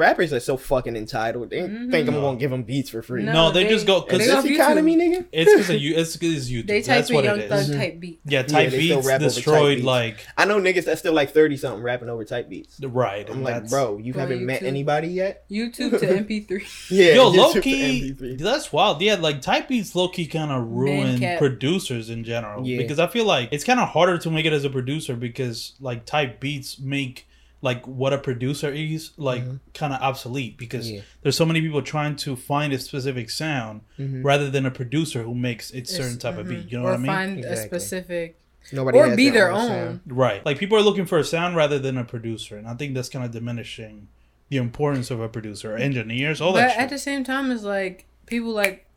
Rappers are so fucking entitled. They Mhm. think I'm No. gonna give them beats for free. No, No, they, they- just go because Is this economy, nigga? it's because it's it's YouTube. They type That's what Young it Thug type beat. Yeah, type they still beats rap over type beats. like I know niggas that's still like thirty something rapping over type beats. right. I'm like, bro, you Bro, haven't you met anybody yet? YouTube to MP3. Yeah, Yo, low key, that's wild. Yeah, like type beats low key kind of ruin producers in general. Yeah. Because I feel like it's kind of harder to make it as a producer because like type beats make like what a producer is like Mhm. kind of obsolete because Yeah. there's so many people trying to find a specific sound Mhm. rather than a producer who makes a certain type of Mhm. beat. You know or what I mean? find a Exactly. specific, Nobody or be their own own. Right. Like people are looking for a sound rather than a producer, and I think that's kind of diminishing the importance of a producer, engineers, all but that. at shit. the same time, it's like people like s-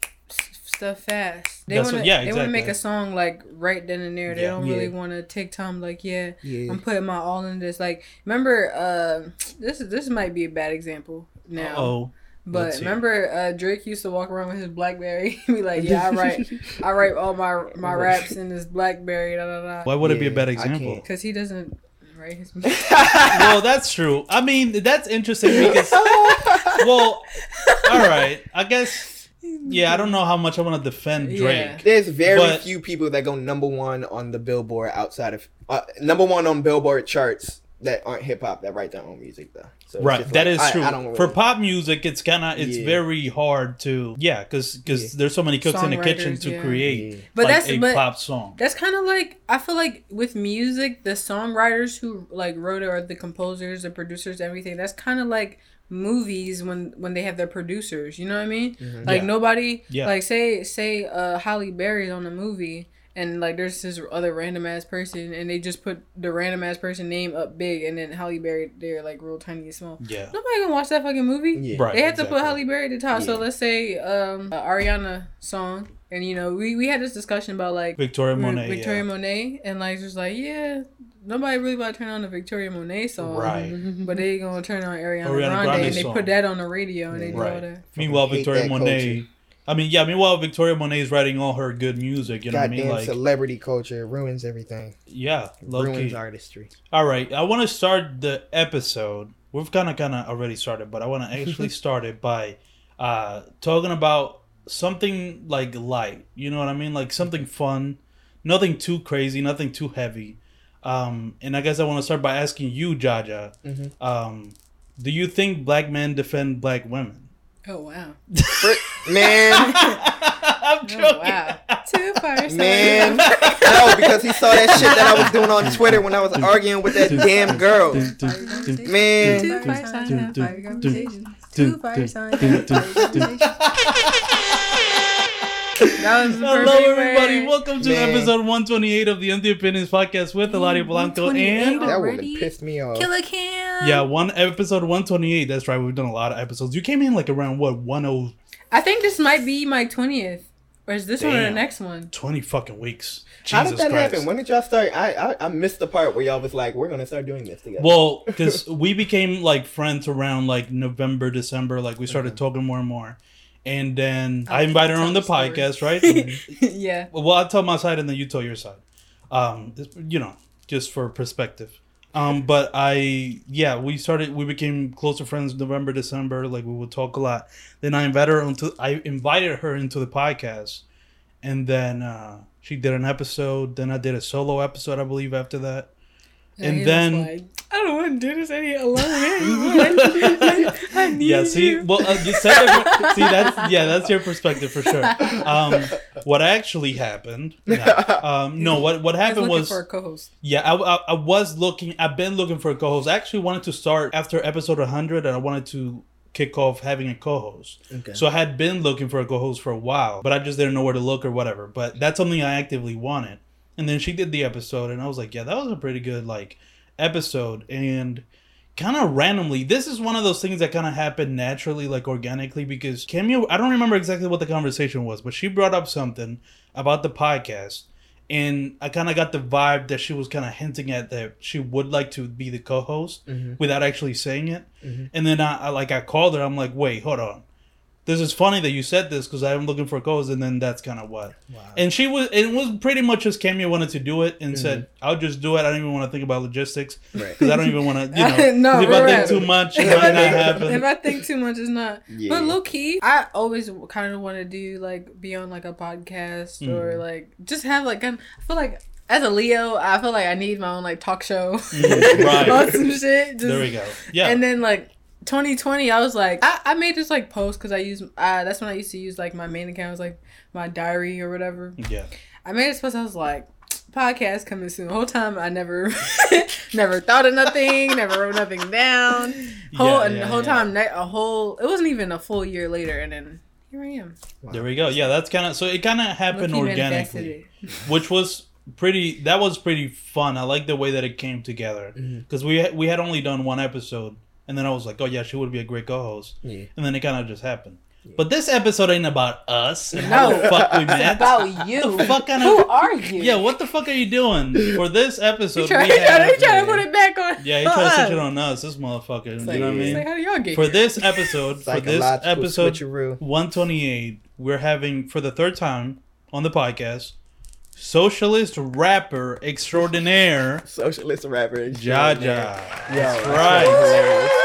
stuff fast. They want to. yeah, They want to make a song like right then and there. They Yeah. don't Yeah. really want to take time. Like, yeah, Yeah. I'm putting my all in this. Like, remember, uh, this is this might be a bad example now. Oh, But Let's remember, uh, Drake used to walk around with his BlackBerry. He be like, "Yeah, I write, I write all my my raps in this BlackBerry." Da da da. why would it be a bad example? Because he doesn't write his. Music. well, that's true. I mean, that's interesting because, well, all right. I guess, yeah, I don't know how much I want to defend Drake. Yeah. There's very But- few people that go number one on the Billboard outside of uh, number one on Billboard charts that aren't hip hop that write their own music though. So it's Right, just that like, is I- true. I don't For pop music, it's kind of it's Yeah. very hard to yeah, because because Yeah. there's so many cooks in the kitchen to yeah. create Yeah. But like that's- a but- pop song. That's kind of like I feel like with music, the songwriters who like wrote it or the composers, the producers, everything. That's kind of like movies when when they have their producers. You know what I mean? Mhm. Like Yeah. nobody Yeah. like say say uh Halle Berry's on a movie and like there's this other random ass person and they just put the random ass person name up big and then Halle Berry there like real tiny and small. Yeah, Nobody gonna watch that fucking movie. Yeah. Right. They had to put Halle Berry at the top. So let's say um a Ariana song, and you know we we had this discussion about like Victoria Monet. Victoria yeah. Monet, and like just like yeah, nobody really about to turn on the Victoria Monet song, Right. But they gonna turn on Ariana, Ariana Grande, Grande and they song. put that on the radio, and they do all Right. that. Meanwhile, hate Victoria Monet. culture. I mean, yeah. Meanwhile, Victoria Monet is writing all her good music. You know Goddamn what I mean? Like, celebrity culture ruins everything. yeah, ruins key. artistry. All right, I want to start the episode. We've kind of, kind of already started, but I want to actually start it by uh, talking about something like light. You know what I mean? Like something fun, nothing too crazy, nothing too heavy. Um, and I guess I want to start by asking you, Jaja. Mhm. Um, do you think black men defend black women? Oh wow! Man, I'm joking. Oh wow! Two fires. man. no, because he saw that shit that I was doing on Twitter when I was arguing with that damn girl. Man. Two fire signs, fire conversation. Two fire signs, fire conversation. That was the Hello, everybody. way. Welcome to Man. episode 128 of the Empty Opinions podcast with Eladio Blanco and. That would have pissed me off. Killer Cam. Yeah, one episode 128. That's right. We've done a lot of episodes. You came in like around what 10 I think this might be my twentieth, or is this one or the next one? 20 fucking weeks. How did that Christ. happen? When did y'all start? I, I I missed the part where y'all was like, "We're gonna start doing this together." Well, because we became like friends around like November, December. Like we started talking more and more, and then I I'll invited her on the the story. podcast, right? yeah. well, I'll tell my side and then you tell your side. Um, you know, just for perspective. Um, but I, yeah, we started, we became closer friends November, December. Like we would talk a lot. Then I invited her into, I invited her into the podcast, and then uh, she did an episode. Then I did a solo episode, I believe, after that. And then- I don't want to do this any alone. I need yeah see you. well uh, you said it, see that's yeah that's your perspective for sure um what actually happened no, um no what what was happened looking was for a co-host. yeah I, I, I was looking i've been looking for a co-host i actually wanted to start after episode 100 and i wanted to kick off having a co-host Okay. so i had been looking for a co-host for a while but i just didn't know where to look or whatever but that's something i actively wanted and then she did the episode and i was like yeah that was a pretty good like episode and kind of randomly this is one of those things that kind of happened naturally like organically because Kameo i don't remember exactly what the conversation was but she brought up something about the podcast and i kind of got the vibe that she was kind of hinting at that she would like to be the co-host Mhm. without actually saying it Mhm. and then I, I like i called her i'm like wait hold on this is funny that you said this because I'm looking for a co-host, and then that's kind of what. Wow. And she was, it was pretty much just Kameo wanted to do it and said, Mm-hmm. "I'll just do it. I don't even want to think about logistics Right. because I don't even want to, you know, No, 'cause if I right. think too much, it if, might I not think, happen." if I think too much, it's not. Yeah. But low key, I always kind of want to do like be on like a podcast or Mm. like just have like I'm, feel like as a Leo, I feel like I need my own like talk show Mm, right. some shit. Just, there we go. Yeah. And then like 2020, I was like, I, I made this like post because I use uh, that's when I used to use like my main account was like my diary or whatever. yeah. I made this post. I was like, podcast coming soon. The whole time I never, never thought of nothing. Never wrote nothing down. Whole Yeah, and the whole yeah. time, ne- a whole. It wasn't even a full year later, and then here I am. There we go. Yeah, that's kind of so it kind of happened Low-key organically, which was pretty. That was pretty fun. I like the way that it came together because we we had only done one episode, and then I was like, oh yeah, she would be a great co-host, Yeah. and then it kind of just happened. But this episode ain't about us and how No. the fuck we It's met. about you. The fuck kind of, Who are you? yeah? What the fuck are you doing for this episode? He trying, we he he have- trying to put it back on. yeah, he tried to us. switch it on us. This motherfucker. You know what I mean? like, how do y'all get For here? this episode, for this episode 128, we're having for the third time on the podcast socialist rapper extraordinaire Socialist rapper. Jaja. Yo, That's that's right.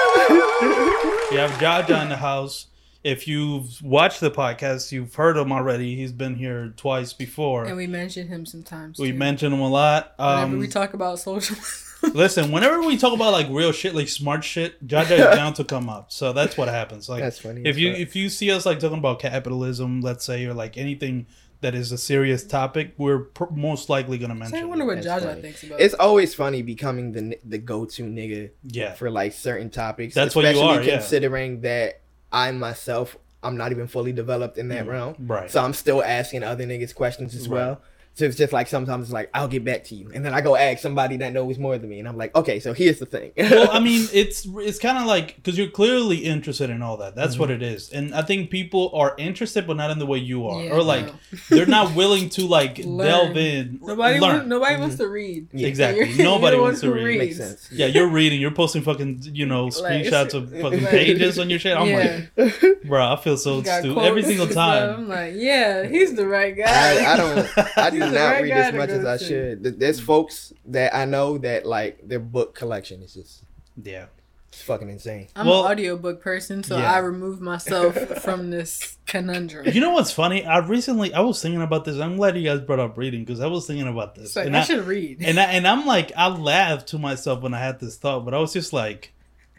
Hilarious. We have Jaja in the house. If you've watched the podcast, you've heard him already. He's been here twice before. and we mention him sometimes. we too. mentioned him a lot. whenever Um, we talk about social. listen, whenever we talk about like real shit, like smart shit, Jaja is down to come up. So that's what happens. Like That's funny. if you fuck. if you see us like talking about capitalism, let's say, or like anything that is a serious topic, we're pr- most likely gonna mention. I wonder what That's Jaja funny. thinks about. it's always funny becoming the the go to nigga Yeah, for like certain topics. That's what you especially are, yeah. Considering that I myself, I'm not even fully developed in that Mm, realm, right. so I'm still asking other niggas questions as Right. well. So it's just like sometimes it's like I'll get back to you, and then I go ask somebody that knows more than me, and I'm like, okay, so here's the thing. well, I mean, it's it's kind of like because you're clearly interested in all that. That's Mm-hmm. what it is, and I think people are interested, but not in the way you are, Yeah, or like no. they're not willing to like delve in. Nobody, learn. wants, nobody wants to read. Yeah. Exactly. You're- Nobody you're wants to who read. Makes sense. Yeah, you're reading. You're posting fucking, you know, Like, screenshots of fucking Like- pages on your shit. I'm Yeah. like, bro, I feel so stupid every single time. I'm like, yeah, he's the right guy. I, I don't. I do He's not read as much as I to. should. There's folks that I know that like their book collection is just Yeah. it's fucking insane. I'm Well- an audiobook person, so Yeah. I remove myself from this conundrum. You know what's funny? I recently I was thinking about this. I'm glad you guys brought up reading because I was thinking about this. It's like, and I, I, should read. and I, and I'm like I laughed to myself when I had this thought, but I was just like,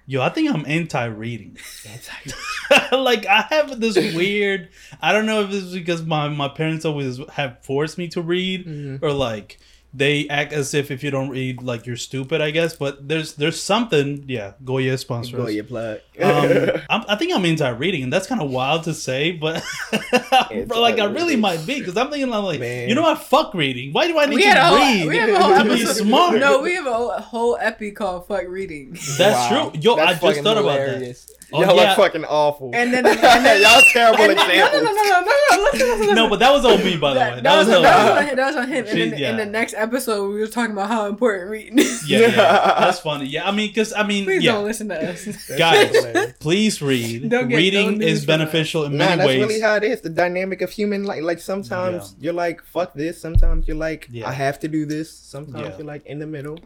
yo, I think I'm anti-reading. like I have this weird. I don't know if it's because my my parents always have forced me to read, Mhm. or like they act as if if you don't read, like you're stupid. I guess, but there's there's something. Yeah, Goya sponsor. Go us. your plug. um, I'm, I think I'm anti-reading, and that's kind of wild to say, but but like I really might be because I'm thinking I'm like, Man. you know what? Fuck reading. Why do I need we to had whole, read we have a whole to be episode. smart? No, we have a whole, a epi called "Fuck Reading." That's Wow. true. Yo, I just fucking thought about that. Hilarious. Oh, Y'all yeah. are fucking awful. And then- and then- y'all terrible And then- examples. No, no, no, no, no, no, listen, listen, listen. No, but that was on me, by the way. That, That, was, was, on that, was on him, that was on him. And She- then yeah. in the next episode, we were talking about how important reading is. Yeah, yeah, that's funny. Yeah, I mean, because I mean, Please yeah, don't listen to us. That's guys, hilarious. please read. Don't get- Reading don't is this for us. beneficial in Nah, many that's ways. really how it is. The dynamic of human like like sometimes you're like fuck this. Sometimes you're like Yeah. I have to do this. Sometimes Yeah. you're like in the middle.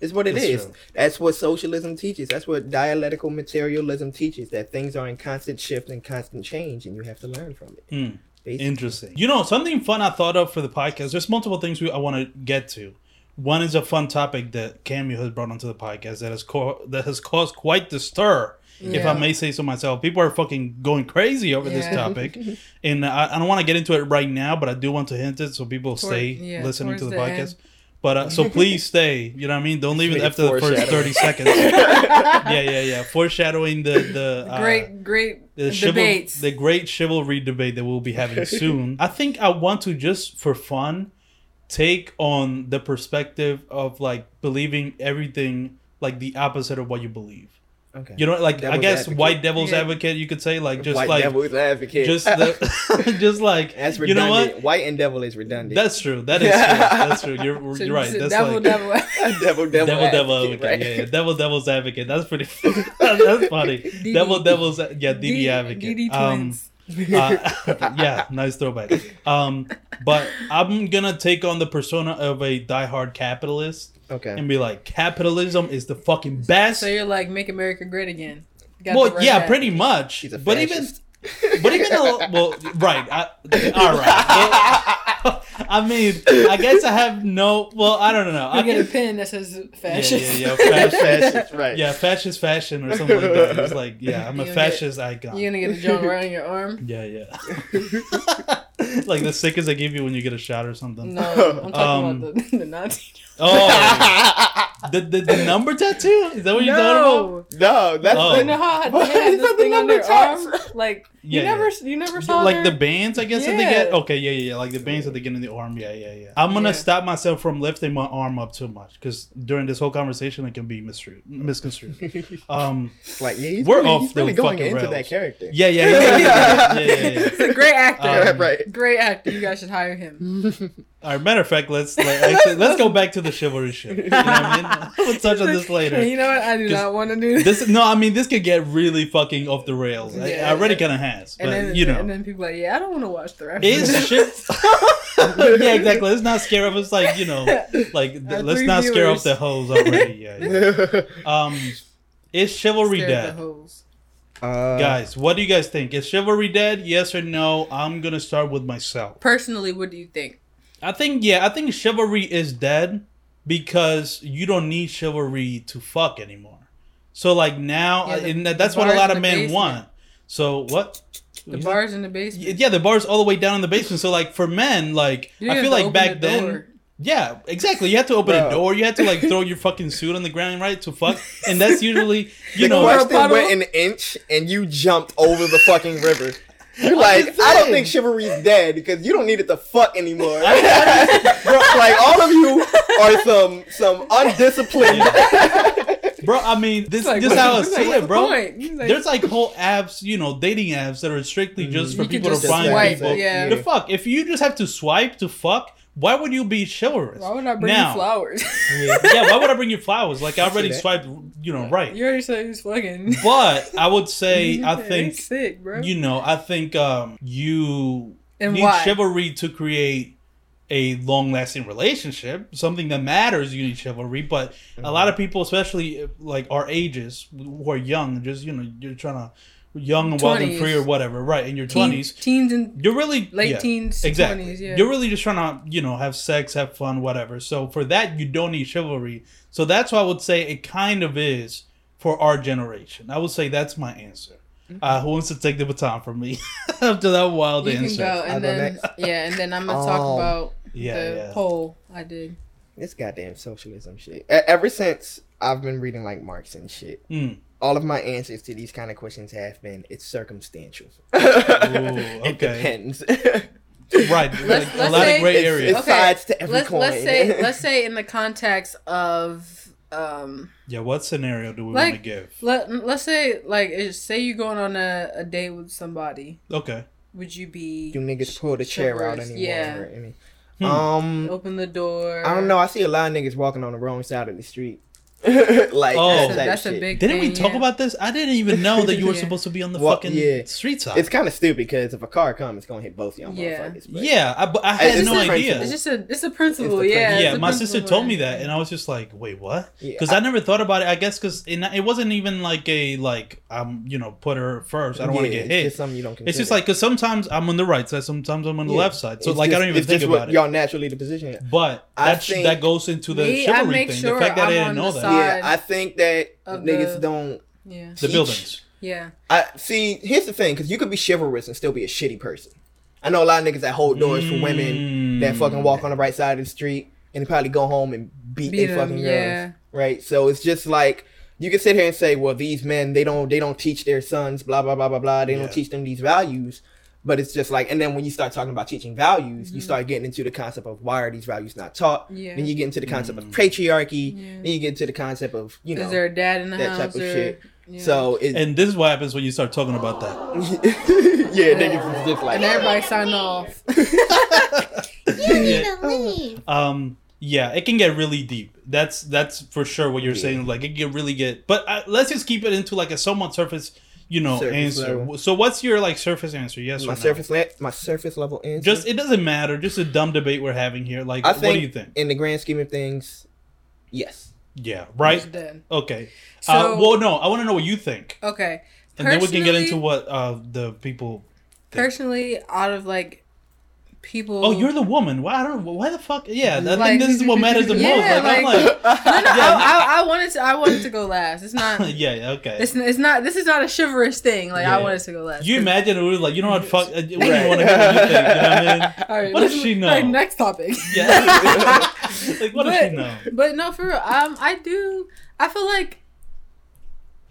It's what it It's is. true. That's what socialism teaches. That's what dialectical materialism teaches. That things are in constant shift and constant change, and you have to learn from it. Mm. Interesting. You know, something fun I thought of for the podcast. There's multiple things we, I want to get to. One is a fun topic that Kameo has brought onto the podcast that has co- that has caused quite the stir, if I may say so myself. People are fucking going crazy over this topic, and I, I don't want to get into it right now, but I do want to hint it so people Toward- stay yeah, listening to the, the podcast. end. But uh, so please stay. You know what I mean? Don't leave it after the first thirty seconds. yeah, yeah, yeah. Foreshadowing the the uh, great, great the chival- debates. the great chivalry debate that we'll be having soon. I think I want to just for fun take on the perspective of like believing everything like the opposite of what you believe. Okay. You know, like I guess advocate. white devil's Yeah. advocate, you could say, like just White like devil's advocate. just the, just like That's you know what? White and devil is redundant. That's true. That is true. That's true. You're, So- you're right. so That's devil, like devil. devil, devil, devil, devil advocate, advocate. right? Yeah, yeah, devil, devil's advocate. That's pretty. that's funny. DD. Devil, devil's yeah, DD D- advocate. DD Um. Uh, yeah, nice throwback. Um, but I'm gonna take on the persona of a diehard capitalist Okay. and be like, capitalism is the fucking best. So you're like, make America great again. Got well, yeah, hat. pretty much. She's a But even, but even though, well, right, I, all right. Well, I mean, I guess I have no. Well, I don't know. I You get a pin that says fashion. yeah, fascist. yeah, yeah, fashion. fascist, right? Yeah, fascist fashion or something like that. It's like, yeah, I'm a You gonna get- fascist icon. You're gonna get a joint right on your arm. Yeah, yeah. like the stickers they give you when you get a shot or something. No, I'm talking Um, about the, the Nazi. Oh, the, the the number tattoo? Is that what you're talking about? No, no, that's Oh. you know how they had It's this not the thing on number their arm? Like Yeah, you yeah. never, you never saw like their- the bands, I guess that they get. Okay, yeah, yeah, yeah. Like the bands that they get in the arm. Yeah, yeah, yeah. I'm gonna Yeah. stop myself from lifting my arm up too much because during this whole conversation it can be misconstrued. misconstrued. Um, like yeah, he's We're really, off he's the really going fucking into rails. that character. yeah, yeah, yeah, yeah, yeah, yeah, yeah, yeah. He's a great actor. Um, right. great actor. You guys should hire him. All right, matter of fact, let's like, actually, let's go back to the chivalry shit. You know what I mean? We'll touch on this later. You know what? I do not want to do this. This no, I mean this could get really fucking off the rails. It Yeah. already kind of has, but and then, you know, and then people are like, yeah, I don't want to watch the rest. is shit. yeah, exactly. Let's not scare off. It's like you know, like Our let's three not scare off the hoes already. Yeah, yeah. Um, is chivalry Scared the dead, hoes. uh, guys? What do you guys think? Is chivalry dead? Yes or no? I'm gonna start with myself. Personally, what do you think? I think yeah, I think chivalry is dead because you don't need chivalry to fuck anymore. So like now, Yeah, the- and that's what a lot of men basement. want. So what? The bars in the basement. Yeah, the bars all the way down in the basement. So like for men, like You I feel like back the then. Yeah, exactly. You had to open a door. You had to like throw your fucking suit on the ground, right, to fuck. And that's usually, you the know, Or a question went an inch and you jumped over the fucking river. You're like, just I don't think chivalry's dead because you don't need it to fuck anymore. Bro, like all of you are some some undisciplined. bro. I mean, this It's like, this how I it's see like, it, bro. what's the point? He's like, There's like whole apps, you know, dating apps that are strictly mm-hmm. just for people just to find swipe, people yeah. to fuck. If you just have to swipe to fuck, why would you be chivalrous? Why would I bring now, you flowers? yeah. yeah, why would I bring you flowers? Like I I already swiped, you know, right. you already said he was fucking. But I would say I think sick, bro. you know, I think um you and need why? chivalry to create a long lasting relationship, something that matters. You need chivalry, but a lot of people, especially like our ages, who are young, just you know, you're trying to young and wild and free or whatever, right? In your Teen- twenties, teens and you're really late yeah, teens, exactly. 20s, yeah. You're really just trying to you know have sex, have fun, whatever. So for that, you don't need chivalry. So that's why I would say it kind of is for our generation. I would say that's my answer. Uh, who wants to take the baton from me after that wild you can answer? go, and then next. yeah, and then I'm gonna talk Um, about Yeah, the yeah. poll I did. This goddamn socialism shit. Ever since I've been reading like Marx and shit, Mm. All of my answers to these kind of questions have been it's circumstantial. okay. It depends. Right, Let's- like, a let's lot say- of gray It's- areas. it's- sides to every let's let's say let's say in the context of um yeah, what scenario do we Like- want to give? let let's say like say you're going on a, a date with somebody, Okay. would you be you niggas pull the chair out anymore. Yeah. or any- Hmm. Um, open the door? I don't know. I see a lot of niggas walking on the wrong side of the street. like Oh. that That's, a, that's a big. Didn't we talk yeah. about this? I didn't even know that you were Yeah. supposed to be on the Well, fucking yeah. street side. It's kind of stupid because if a car comes, it's gonna hit both of y'all Yeah. motherfuckers. But yeah, I, I had no idea. It's just a it's a principle, It's yeah. principle. yeah, my sister told me that, and I was just like, "Wait, what?" Yeah, Because I, never thought about it. I guess because it, it wasn't even like a like um you know put her first. I don't want to yeah, get it's hit. Just something you don't consider. It's just like because sometimes I'm on the right side, sometimes I'm on the Yeah. left side. So It's like I don't even think about it. Y'all naturally the position. But that that goes into the Me, I chivalry make thing. sure the fact that I'm didn't know that. Side Yeah, I think that niggas the- don't. Yeah, The buildings. yeah. I see. Here's the thing, because you could be chivalrous and still be a shitty person. I know a lot of niggas that hold doors for women that Mm. fucking walk on the right side of the street and probably go home and beat, Beat their 'em, fucking yeah. girls. Right. So it's just like you can sit here and say, well, these men they don't they don't teach their sons blah blah blah blah blah. They Yeah. don't teach them these values. But it's just like, and then when you start talking about teaching values, Mm-hmm. you start getting into the concept of why are these values not taught. Yeah. Then you get into the concept Mm. of patriarchy. Yeah. Then you get into the concept of you know Is there a dad in the that house type of or? shit. Yeah. So it, And this is what happens when you start talking about that. yeah, niggas is just like and everybody sign off. You need to leave. Um, yeah, it can get really deep. That's that's for sure what you're Yeah. saying. Like it can really get. But uh, let's just keep it into like a somewhat surface. You know Surface answer. level. So what's your like surface answer? Yes my or no? surface le- my surface level answer. Just it doesn't matter. Just a dumb debate we're having here. Like, I what do you think? in the grand scheme of things, yes. Yeah, right. It's. Okay. So- uh, well, no, I want to know what you think, Okay. and then we can get into what uh the people. Personally, out of like people. Oh, you're the woman. Why I don't. Why the fuck? Yeah, I Like- think this is what matters the most. Yeah, Like, I'm like- like, No, no, Yeah. I, I, I wanted to. I wanted to go last. It's not. yeah, yeah, okay. It's, it's not. This is not a chivalrous thing. Like I wanted to go last. You imagine it was like, you know what? Fuck. uh, We Right. want to hear what you think. You know what I mean? All right, What does she know? right, next topic. Yeah. like, what does but, she know? But no, for real. Um, I do. I feel like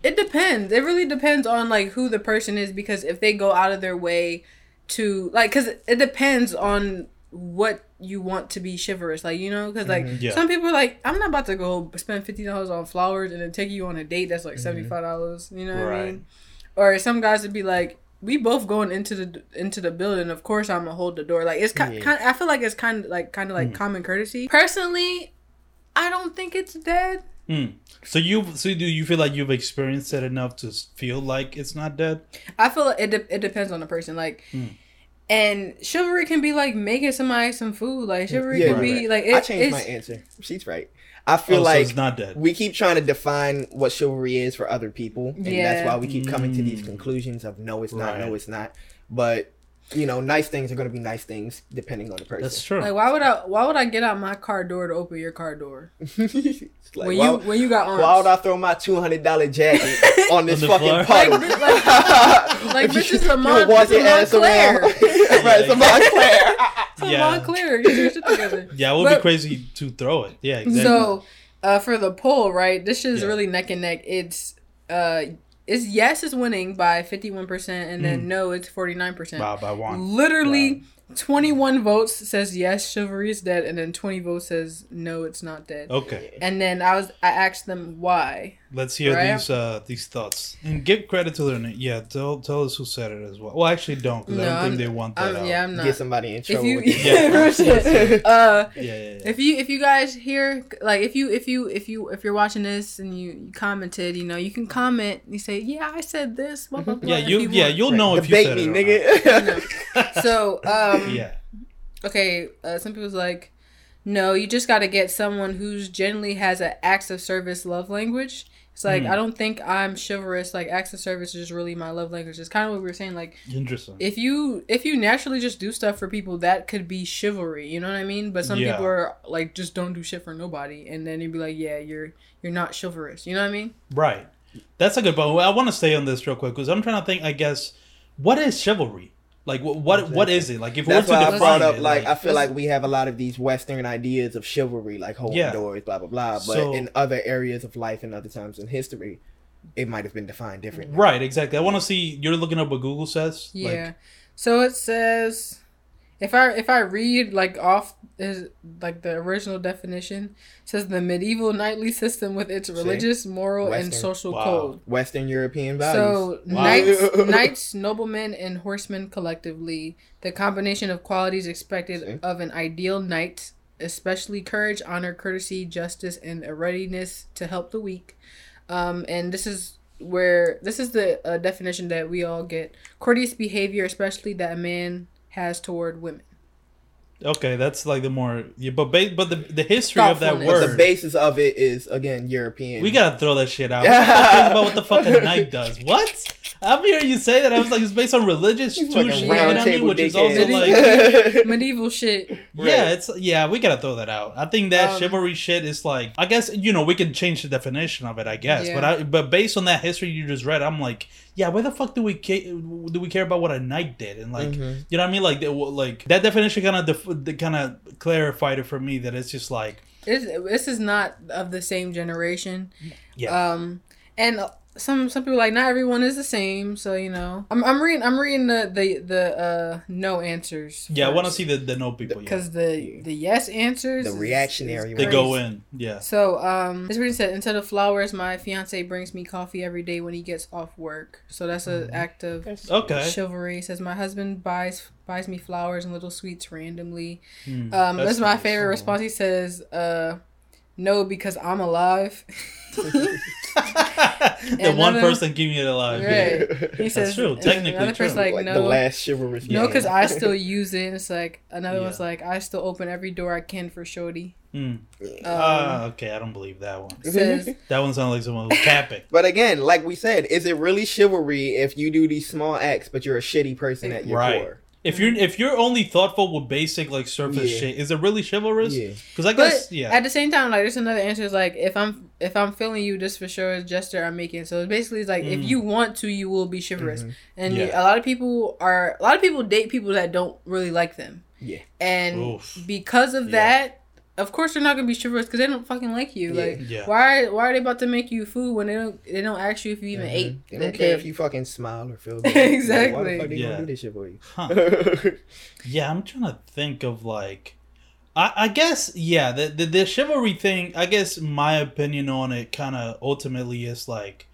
it depends. It really depends on like who the person is because if they go out of their way to like, because it depends on what you want to be chivalrous, like you know, because like Mm-hmm. Yeah. some people are like, I'm not about to go spend fifty dollars on flowers and then take you on a date that's like seventy five dollars. You know what I Mm-hmm. Mean? Or some guys would be like, we both going into the into the building. Of course, I'm gonna hold the door. Like it's kind, Yeah. kind. I feel like it's kind of like kind of Mm. like common courtesy. Personally, I don't think it's dead. Hmm. So you, so do you feel like you've experienced it enough to feel like it's not dead? I feel like it. De- it depends on the person. Like, Mm. and chivalry can be like making somebody some food. Like chivalry Yeah, can be right. like it, I changed my answer. She's right. I feel oh, so like it's not dead. we keep trying to define what chivalry is for other people, and Yeah. that's why we keep coming to these Mm. conclusions of no, it's not, Right. no, it's not. But you know, nice things are going to be nice things depending on the person. That's true. Like, why would I? Why would I get out my car door to open your car door like, when why, you when you got arms? why would I throw my two hundred dollar jacket on this On fucking floor? puddle? Like, like- like, this is a you Mon- walk this is your ass Moncler. around. right, it's a Moncler. So Yeah. Moncler, get your shit together. yeah, it would be crazy to throw it. Yeah, exactly. So, uh, for the poll, right? This shit is Yeah. really neck and neck. It's uh, it's yes is winning by fifty one percent, and then Mm. no, it's forty nine percent. wow, by one. Literally, twenty one votes says yes, chivalry is dead, and then twenty votes says no, it's not dead. Okay, And then I was I asked them why. Let's hear Right. these uh these thoughts and give credit to their name. Yeah, tell tell us who said it as well. Well, actually, don't because I don't think I'm- they want that Um, out. yeah, I'm not. Get somebody in if trouble. you with it. Yeah. uh, yeah, yeah, yeah. if you if you guys hear like if you if you if you if you're watching this and you, you commented you know you can comment you say yeah i said this blah, blah, blah, yeah, if you, yeah, want. you'll know if you Debate said me, it or not. nigga. so um yeah, okay uh, some people's like no you just got to get someone who's generally has an acts of service love language it's like Hmm. i don't think i'm chivalrous like acts of service is really my love language it's kind of what we were saying like interesting. if you if you naturally just do stuff for people that could be chivalry you know what i mean but some Yeah. people are like just don't do shit for nobody and then you'd be like yeah you're you're not chivalrous you know what i mean Right. That's a good point. I want to stay on this real quick because I'm trying to think. I guess what is chivalry? Like what what, what is it? Like if That's we were why to I brought up it, like I feel like we have a lot of these Western ideas of chivalry, like holding Yeah. doors, blah blah blah. But So- in other areas of life and other times in history, it might have been defined differently. right, exactly. I want to see. You're looking up what Google says. yeah Like, so it says if i if i read like off is like the original definition it says the medieval knightly system with its religious moral and social Wow. code Western European values. So Wow. knights, knights, noblemen, and horsemen collectively, the combination of qualities expected See? of an ideal knight, especially courage, honor, courtesy, justice, and a readiness to help the weak. Um, and this is where this is the uh, definition that we all get: courteous behavior, especially that a man has toward women. okay, that's like the more. Yeah, but ba- but the the history of that Thoughtfulness. but word. the basis of it is again European. we gotta throw that shit out. What the fuck is about what the fucking knight does? What? I'm hearing you say that. I was like, it's based on religious too He's fucking shit. You know what I mean? Which is also dickhead. like. Medieval shit. Yeah, it's yeah. We gotta throw that out. I think that Um, chivalry shit is like. I guess you know we can change the definition of it. I guess, but I but based on that history you just read, I'm like, yeah. Why the fuck do we ca- do we care about what a knight did? And like, Mhm. you know what I mean? Like, the- like that definition kind of def- kind of clarified it for me that it's just like, It's, this is not of the same generation. yeah, Um, and some some people are like not everyone is the same. So you know, I'm I'm reading I'm reading the the the uh no answers. yeah. I want to see the the no people. Yeah. because the the yes answers The is- reactionary is they go in. Yeah. So um, this person said instead of flowers, my fiance brings me coffee every day when he gets off work. So that's an act of Okay. chivalry. Says my husband buys buys me flowers and little sweets randomly. Hmm, Um, that's that's my favorite Oh. response. He says, uh, no, because I'm alive. the And one another- person keeping it alive. Yeah. Right. He says true. and Technically another person true. like, like no, the last chivalrous. no, because I still use it. And it's like another Yeah. one's like I still open every door I can for Shorty. Mm. Um, Ah, okay, I don't believe that one. says That one sounds like someone who's capping. But again, like we said, is it really chivalry if you do these small acts, but you're a shitty person at your Right. core? If you're if you're only thoughtful with basic like surface Yeah. shit, is it really chivalrous? Yeah. Because I But guess yeah. at the same time, like there's another answer is like if I'm if I'm feeling you, this for sure is gesture I'm making. So it's basically it's like if Mm. you want to, you will be chivalrous. Mhm. And Yeah. a lot of people are a lot of people date people that don't really like them. Yeah. And Oof. because of Yeah. that, of course they're not gonna be chivalrous because they don't fucking like you. Yeah. Like Yeah. why why are they about to make you food when they don't they don't ask you if you even Mhm. ate? They don't care day? if you fucking smile or feel good. Exactly. Like, why the fuck they Yeah. gonna do this shit for you? Huh. Yeah, I'm trying to think of like, I, I guess yeah, the, the the chivalry thing. I guess my opinion on it kind of ultimately is like,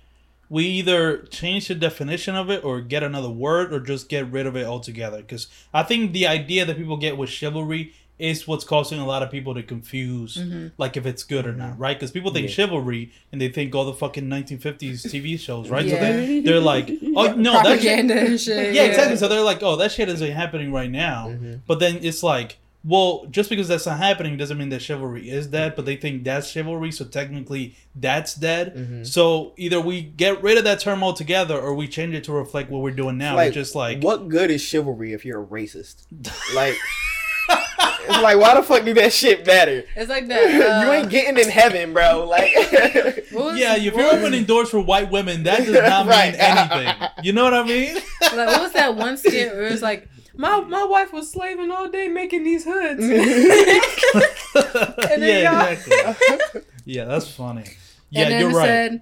we either change the definition of it or get another word or just get rid of it altogether. Because I think the idea that people get with chivalry is what's causing a lot of people to confuse Mhm. like if it's good or not, right? Because people think Yeah. chivalry and they think all the fucking 1950s TV shows, right? So they, they're like, oh no, that's propaganda and shit. yeah, exactly. So they're like, oh, that shit isn't happening right now. Mhm. But then it's like, well, just because that's not happening doesn't mean that chivalry is dead. But they think that's chivalry, so technically that's dead. Mhm. So either we get rid of that term altogether, or we change it to reflect what we're doing now. Like, which is like, what good is chivalry if you're a racist? Like, it's like, why the fuck do that shit matter? It's like that. Uh, you ain't getting in heaven, bro. Like, was- yeah, if you're was- opening doors for white women, that does not Right. mean anything. You know what I mean? like what was that one skit where it was like my my wife was slaving all day making these hoods. yeah, then y'all- exactly. Yeah, that's funny. Yeah, and then you're right. said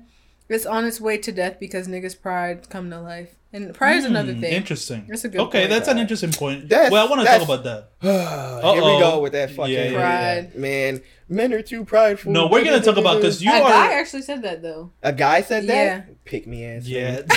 it's on its way to death because niggas pride come to life. And pride is another Hmm, thing. Interesting. That's a good okay, point. that's an interesting point. That's- well, I want to talk about that. Here we go with that fucking Yeah, yeah, Pride. Man, men are too prideful. No, we're gonna talk about because you a are. A guy actually said that though. a guy said that. Yeah. Pick me ass. Yeah.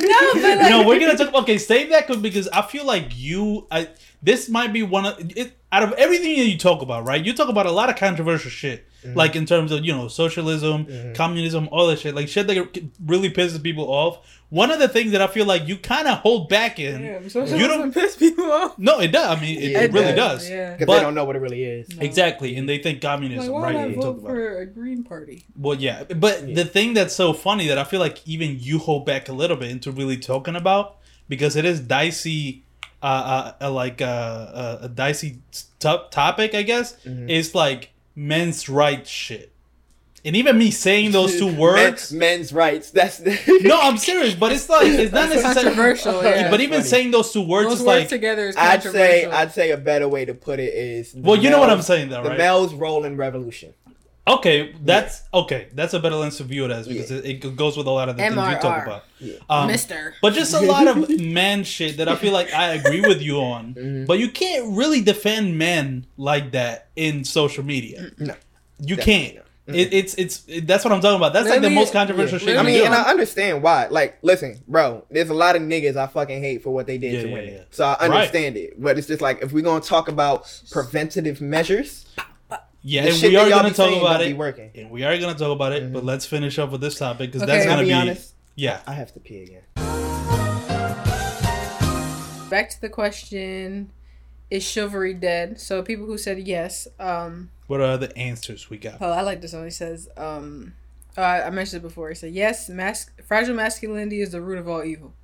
No, but like, no, we're gonna talk. About... Okay, save that 'cause- because I feel like you. I this might be one of it. Out of everything that you talk about, right? You talk about a lot of controversial shit, Mm-hmm. like in terms of you know socialism, communism, all that shit, like shit that really pisses people off. One of the things that I feel like you kind of hold back in. Damn, you don't. piss people off. No, it does. I mean, it, Yeah, it it really does. does. Yeah. Because But- they don't know what it really is. No. Exactly, and they think communism, Like, why right? would I You talk vote about- for a Green Party? Well, yeah, but Yeah. the thing that's so funny that I feel like even you hold back a little bit into really talking about because it is dicey, uh, uh, uh like uh, uh, a dicey t- topic, I guess. Mhm. Is like men's rights shit, and even me saying those two words. Men- men's rights. That's the no, I'm serious, but it's like it's not That's necessarily. controversial. Yeah. But even funny. saying those two words Those is words like. together is I'd say. I'd say a better way to put it is well, you know what I'm saying, though, The right? male's role in revolution. Okay, that's okay. That's a better lens to view it as because Yeah. it, it goes with a lot of the things you talk about. Yeah. Um, Mister. But just a lot of man shit that I feel like I agree with you on. Mhm. But you can't really defend men like that in social media. No, You can't. not. It, it's it's it, that's what I'm talking about. That's like the most controversial yeah, shit. I mean, do. and I understand why. Like, listen, bro, there's a lot of niggas I fucking hate for what they did Yeah, to yeah, women. yeah. So I Right. understand it. But it's just like if we're gonna talk about preventative measures, yeah, and we are gonna talk about it. working. And we are gonna talk about it. Mhm. But let's finish up with this topic because Okay. that's gonna be be, honest. yeah. I have to pee again. Back to the question: Is chivalry dead? So people who said yes. Um. What are the answers we got? Oh, I like this one. He says, um, oh, I, I mentioned it before. He said, yes, mas- fragile masculinity is the root of all evil.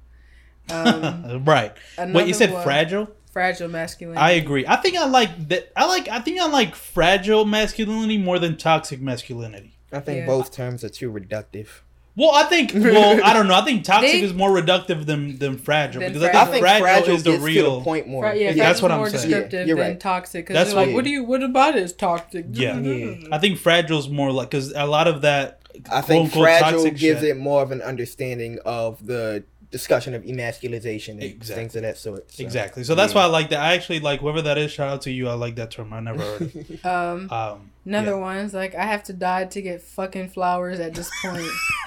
Um, right. Wait, you said one- fragile? Fragile masculinity. I agree. I think I like that. I like. I think I like fragile masculinity more than toxic masculinity. I think Yeah. both terms are too reductive. Well, I think. Well, I don't know. I think toxic They- is more reductive than than fragile Than because I I think think fragile, fragile is the gets to real. the point more. Fra- yeah, Yeah, that's what I'm more saying. descriptive Yeah, you're than right. toxic. Because That's like, what- what do you? What about it is toxic? Yeah. Mm-hmm. Yeah. I think fragile is more like because a lot of that. I think fragile toxic gives shit- it more of an understanding of the discussion of emasculization and Exactly. things of that sort. So, Exactly. So that's yeah. why I like that. I actually like whoever that is. Shout out to you. I like that term. I never heard it. Um, Um, another yeah. one's like, I have to die to get fucking flowers at this point.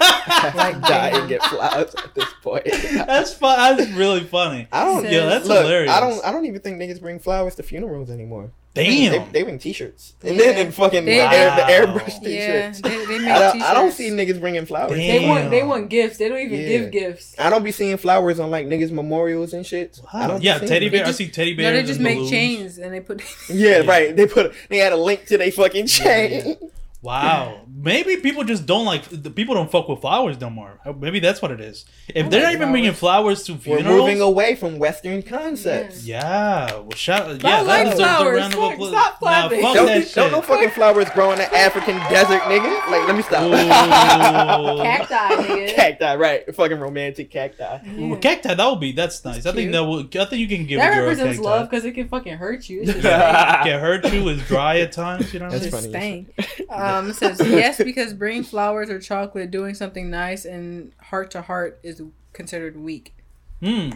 like die and get flowers at this point. That's fun. That's really funny. I don't. Yeah, that's look, hilarious. I don't. I don't even think niggas bring flowers to funerals anymore. Damn. They, they bring t-shirts and Yeah. then and fucking They- air, the Wow. airbrush Yeah, t-shirts. they, they make I don't, t-shirts. I don't see niggas bringing flowers. Damn. They want they want gifts. They don't even Yeah. give gifts. I don't be seeing flowers on like niggas memorials and shit. I don't be Yeah, seeing teddy them. bear. I see teddy bears. No, they just and make balloons. chains and they put. Yeah, Yeah. right. They put they had a link to their fucking chain. Yeah. Wow. Maybe people just don't like the people don't fuck with flowers no more. Uh, maybe that's what it is. If they're like not even bringing flowers to funerals, We're moving away from Western concepts. yeah. Well, shout. I Yeah, like that deserves flowers. round of Fuck, applause. stop Nah, clapping. fuck Don't, that don't no fucking flowers grow in the African desert, nigga. Like, let me stop. Cacti, nigga. cacti, right? Fucking romantic cacti. Ooh, cacti, that would be that's nice. I think cute. that would. I think you can give That a girl a represents love because it can fucking hurt you. It. Can hurt you is dry at times. You know. That's Just funny. stank. Um, says yes because bringing flowers or chocolate, doing something nice and heart to heart is considered weak. Hmm.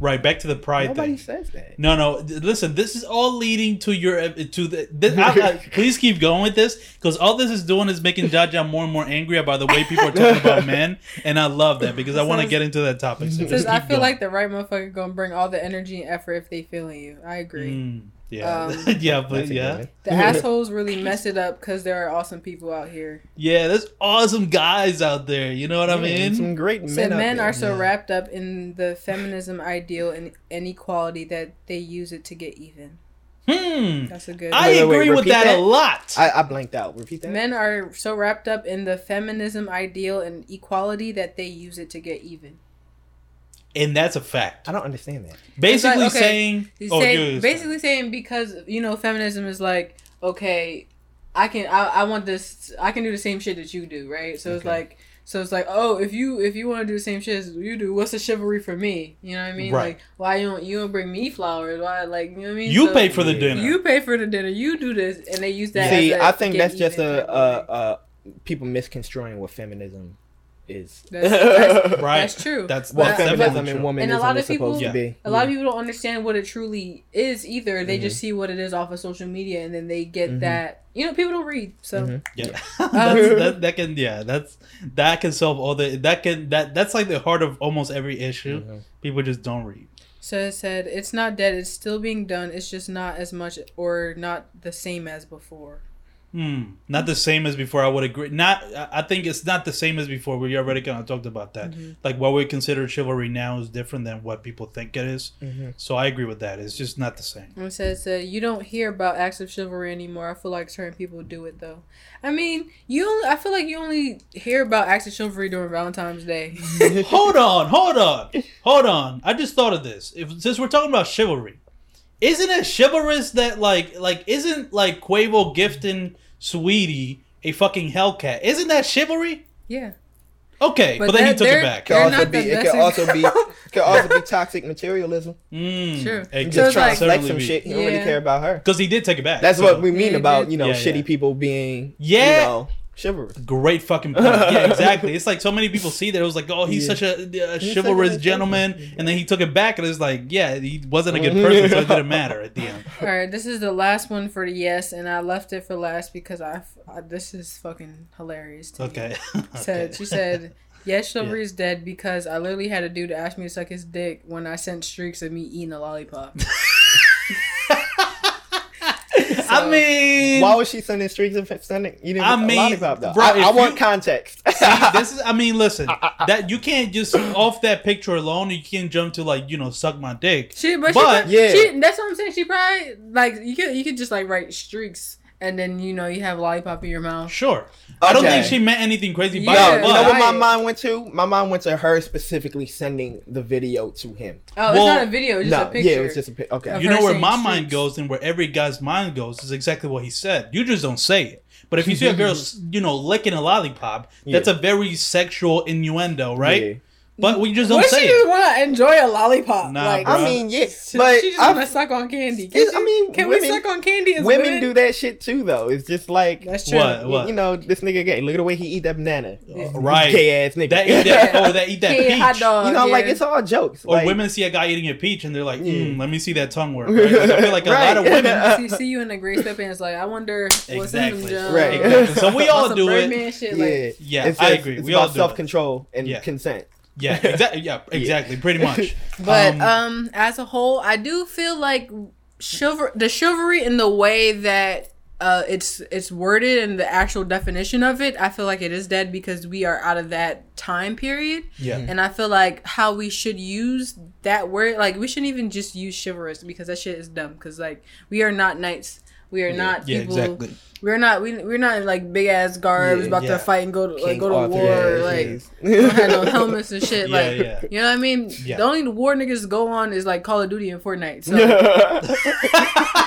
Right. Back to the pride Nobody thing. says that. No, no. Listen, this is all leading to your to the. This, I, I, please keep going with this because all this is doing is making Jaja more and more angry about the way people are talking about men, and I love that because I want to get into that topic. So says I feel going. like the right motherfucker gonna bring all the energy and effort if they feeling you. I agree. Mm, yeah, Um, yeah, but yeah. The assholes really mess it up because there are awesome people out here. yeah. There's awesome guys out there. You know what I mean? some great men. Said out men are so yeah. wrapped up in the feminism ideal and inequality that they use it to get even. Hmm. That's a good. I Wait, wait, wait, agree with that, that? a lot. I, I blanked out. Repeat that. Men are so wrapped up in the feminism ideal and equality that they use it to get even. And that's a fact. I don't understand that. Basically okay, saying, He's oh, saying, basically saying because you know feminism is like okay, I can I, I want this I can do the same shit that you do right. So it's like so it's like oh if you if you want to do the same shit as you do, what's the chivalry for me? You know what I mean? Right. Like why you don't you don't bring me flowers? Why like you know what I mean? you So pay for the Yeah. dinner. You pay for the dinner. You do this, and they use that. See, as a I think that's just even a type of uh, uh, people misconstruing what feminism is. That's- that's- right. That's true. That's what that's feminism and true. And a lot of people- Yeah. to be. A lot of people don't understand what it truly is either. They Mm-hmm. just see what it is off of social media, and then they get Mhm. that. You know, people don't read, so Mhm. Yeah, that that can yeah that's that can solve all the that can that that's like the heart of almost every issue. Mhm. People just don't read. so it said it's not dead. It's still being done. It's just not as much or not the same as before. Hmm. Not the same as before. I would agree. Not. I I think it's not the same as before. We already kind of talked about that. Mhm. Like what we consider chivalry now is different than what people think it is. Mhm. So I agree with that. It's just not the same. It says uh, you don't hear about acts of chivalry anymore. I feel like certain people do it though. I mean, you. Only, I feel like you only hear about acts of chivalry during Valentine's Day. hold on, hold on, hold on. I just thought of this. If since we're talking about chivalry, isn't it chivalrous that like like isn't like Quavo gifting Saweetie a fucking Hellcat? Isn't that chivalry? yeah. Okay, but, But then he took it they're- back. Could also be. It best could also be. Could also be toxic materialism. Mm, Sure. It just trying to flex some be. shit. He don't really care about her. Because he did take it back. That's so- what we mean Yeah, about you know Yeah, shitty people being Yeah. you know chivalrous. Great fucking point. Yeah, exactly. It's like so many people see that it was like, oh, he's Yeah. such a, a He's chivalrous such a- gentleman, and then he took it back, and it's like, yeah, he wasn't a good Mhm. person, so it didn't matter at the end. All right, this is the last one for the yes, and I left it for last because I, I this is fucking hilarious. To me. Okay. Said Okay. she said, "Yes, chivalry is dead because I literally had a dude ask me to suck his dick when I sent streaks of me eating a lollipop." I mean, Why was she sending streaks of sending? You didn't I I mean, lollipop though. bro, I, I want you- context. See, this is. I mean, listen. That you can't just off that picture alone. You can't jump to like you know suck my dick. She, but, But- she, Yeah. she, that's what I'm saying. She probably like you could you could just like write streaks, and then you know you have lollipop in your mouth. Sure. I don't Okay. think she meant anything crazy by Yeah, it. no, you know what my Right. mind went to? My mind went to her specifically sending the video to him. Oh, Well, it's not a video, it's just no, a picture. yeah, it was just a picture. Okay, you know where saying my mind streaks. goes and where every guy's mind goes is exactly what he said. You just don't say it. But if you see a girl, you know, licking a lollipop, that's a very sexual innuendo, right? Yeah. But we just don't What say she just want to enjoy a lollipop? Nah, like, bro. I mean, yeah, but she just I've- want to suck on candy. Can, I mean, can women- we suck on candy as women, women? do that shit too, though. It's just like That's true. What? you- What? you know, this nigga gay. Look at the way he eat that banana. right. Gay ass nigga. That eat that, or that eat that Kid peach. dog. you know, like it's all jokes. Or like, women see a guy eating a peach and they're like, Yeah. mm, let me see that tongue work. Right? Like, I feel like a lot of Right. women. see, see you in the gray sweatpants. Like, I wonder what's Exactly. in them John. Right. Exactly. So we all do it. Yeah, Yeah, I agree. We all do it. self control and consent. Yeah, exactly. Yeah, exactly. Pretty much. but Um, um, as a whole, I do feel like chivalry, the chivalry in the way that uh, it's it's worded and the actual definition of it, I feel like it is dead because we are out of that time period. Yeah. And I feel like how we should use that word, like we shouldn't even just use chivalrous because that shit is dumb. Because like we are not knights. We are not Yeah, people. exactly. We're not. We we're not like big ass garbs Yeah, about yeah. to fight and go to like go to Arthur, war. yeah, like we don't have no helmets and shit. Yeah, like yeah. you know what I mean. Yeah. The only war niggas go on is like Call of Duty and Fortnite. So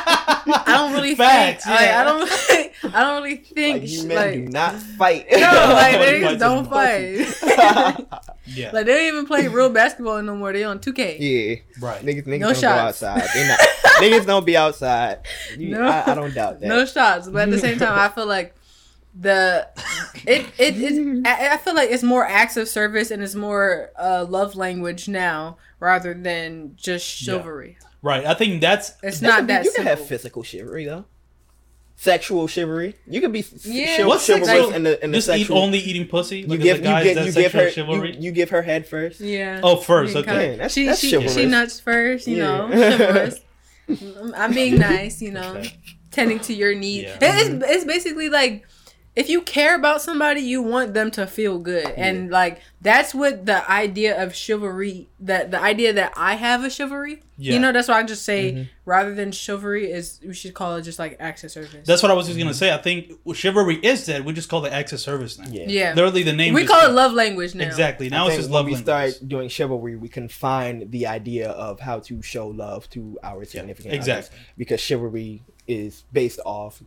I don't really Facts, think. Like. I don't. I don't really think. like, you men like, do not fight. no, like they niggas fights don't fight. Yeah. like they don't even play real basketball no more. They on two K. yeah, right. niggas, niggas No don't shots. go outside. They not, niggas don't be outside. You- No. I, I don't doubt that. No shots, but at the same time, I feel like the it it it I I feel like it's more acts of service and it's more uh, love language now rather than just chivalry. Right. I think that's It's That not could be- that You can have simple. physical chivalry though. Sexual chivalry. You can be s- Yeah. chiv- what's chivalrous sexual. in the in the just eat only eating pussy. you give as a you guy, get you give sexual her chivalry. you, you give her head first. Yeah. Oh, first, okay. kinda- that's- she that's she chivalrous. she nuts first, you Yeah. know. Chivalrous. Mm, I'm being nice, you know, Okay. tending to your needs. Yeah. It's it's basically like if you care about somebody, you want them to feel good, and like that's what the idea of chivalry. That the idea that I have a chivalry. Yeah. You know, that's why I just say Mhm. rather than chivalry is we should call it just like acts of service. That's what I was just gonna say. I think chivalry is dead. We just call it acts of service now. Yeah. yeah. Literally, the name. We just call it changed. love language now. Exactly. I Now it's think just when love we start doing chivalry, we confine the idea of how to show love to our significant exactly. others because chivalry is based off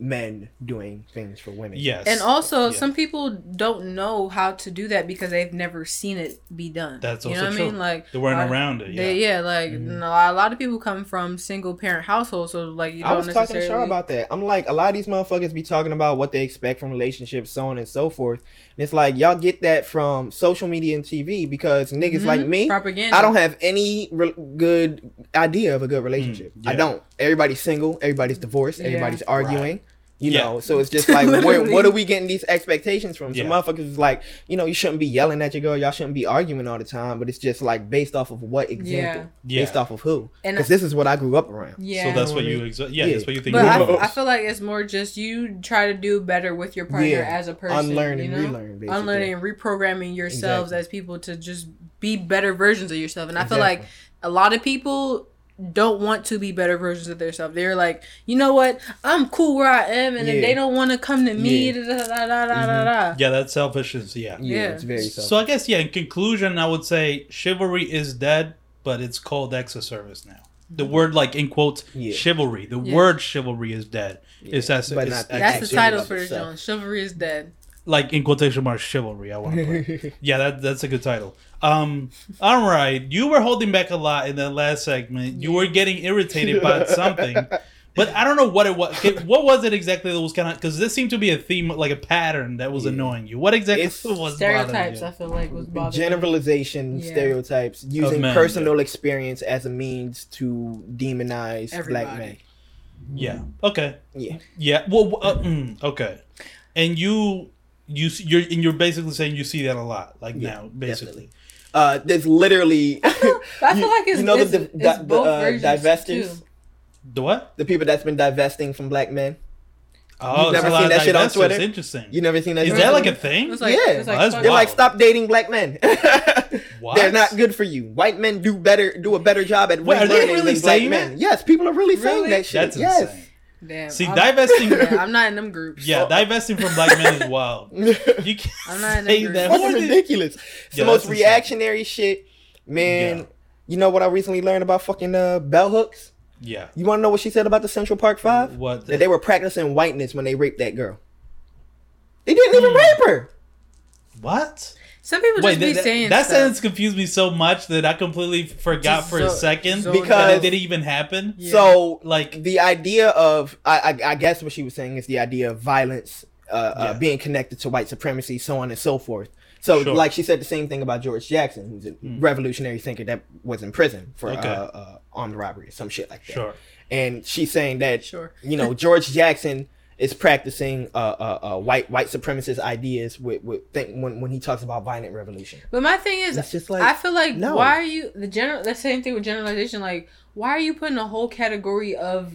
men doing things for women. Yes. And also, Yeah. some people don't know how to do that because they've never seen it be done. That's you know what true. I mean? Like They weren't our- around it. Yeah. They, yeah, like Mhm. no, a lot of people come from single parent households, so like you don't I was talking to necessarily. Shar about that. I'm like, a lot of these motherfuckers be talking about what they expect from relationships, so on and so forth. And it's like y'all get that from social media and TV because niggas Mhm. like me, propaganda. I don't have any re- good idea of a good relationship. Mm, yeah. I don't. Everybody's single. Everybody's divorced. Yeah. Everybody's arguing. You Yeah. know, so it's just like, where, what are we getting these expectations from? Some Yeah. motherfuckers is like, you know, you shouldn't be yelling at your girl. Y'all shouldn't be arguing all the time. But it's just like based off of what example? Yeah. Based off of who? Because this is what I grew up around. Yeah. So that's what what you. mean? Exa- yeah, Yeah. That's what you think. but I, Yeah. I feel like it's more just you try to do better with your partner Yeah. as a person. Unlearn you and know? relearn, basically. Unlearning and reprogramming yourselves Exactly. as people to just be better versions of yourself. And I feel like a lot of people don't want to be better versions of themselves. They're like, you know what? I'm cool where I am, and then Yeah. they don't want to come to me. Yeah. Da, da, da, da, da, Mhm. da. Yeah, that's selfishness. Yeah. Yeah, Yeah. it's very self. So I guess yeah. In conclusion, I would say chivalry is dead, but it's called acts of service now. The word, like in quotes, Yeah. chivalry. The Yeah. word chivalry is dead. It's that's But it's, not the That's the title for the itself. Jones. Chivalry is dead. Like in quotation marks chivalry. I want to put. yeah, that that's a good title. Um, all right, you were holding back a lot in that last segment. You were getting irritated about something, but I don't know what it was. What was it exactly that was kind of because this seemed to be a theme, like a pattern that was Yeah. annoying you. What exactly It's was Stereotypes, I feel like, was bothering. Generalization, Yeah. stereotypes, using men, personal experience as a means to demonize black men. Yeah. Okay. Yeah. Yeah. Well. uh, mm, okay. And you, you, s- you're, and you're basically saying you see that a lot, like Yeah, now, basically. definitely. Uh, there's literally But I feel like it's, you know the it's, div- it's the, both uh, versions divestors, too. The what? the people that's been divesting from black men. Oh, You've never seen that shit on divestors. Twitter? Interesting. You never seen that? Is shit? that like a thing? It's like, Yeah. it's like Oh, They're like, stop dating black men. What? They're not good for you. White men do better, do a better job at Wait, are they relearning really than black saying men. Yes, people are really, saying Really? that shit. That's yes. insane. Damn. See, I'm, divesting. yeah, I'm not in them groups. Yeah, divesting from black men is wild. You can't I'm not in say that that. group. Fucking What? ridiculous. It's Yeah, the most that's insane. reactionary shit, man. Yeah. You know what I recently learned about fucking uh, bell hooks? Yeah. You want to know what she said about the Central Park Five? What? That they were practicing whiteness when they raped that girl. They didn't even Hmm. rape her. What? Some people Wait, just be that, that, saying that stuff. sentence confused me so much that I completely forgot Just for a second so that Because- it didn't even happen. Yeah. So Like, the idea of I, I, I guess what she was saying is the idea of violence uh, uh, being connected to white supremacy, so on and so forth. So, Sure. like she said, the same thing about George Jackson, who's a Mm. revolutionary thinker that was in prison for Okay. uh, uh, armed robbery or some shit like that. sure. And she's saying that Sure. you know George Jackson is practicing uh, uh, uh, white white supremacist ideas with, with think when when he talks about violent revolution. But my thing is, It's just like, I feel like no. why are you the general? The same thing with generalization. Like, why are you putting a whole category of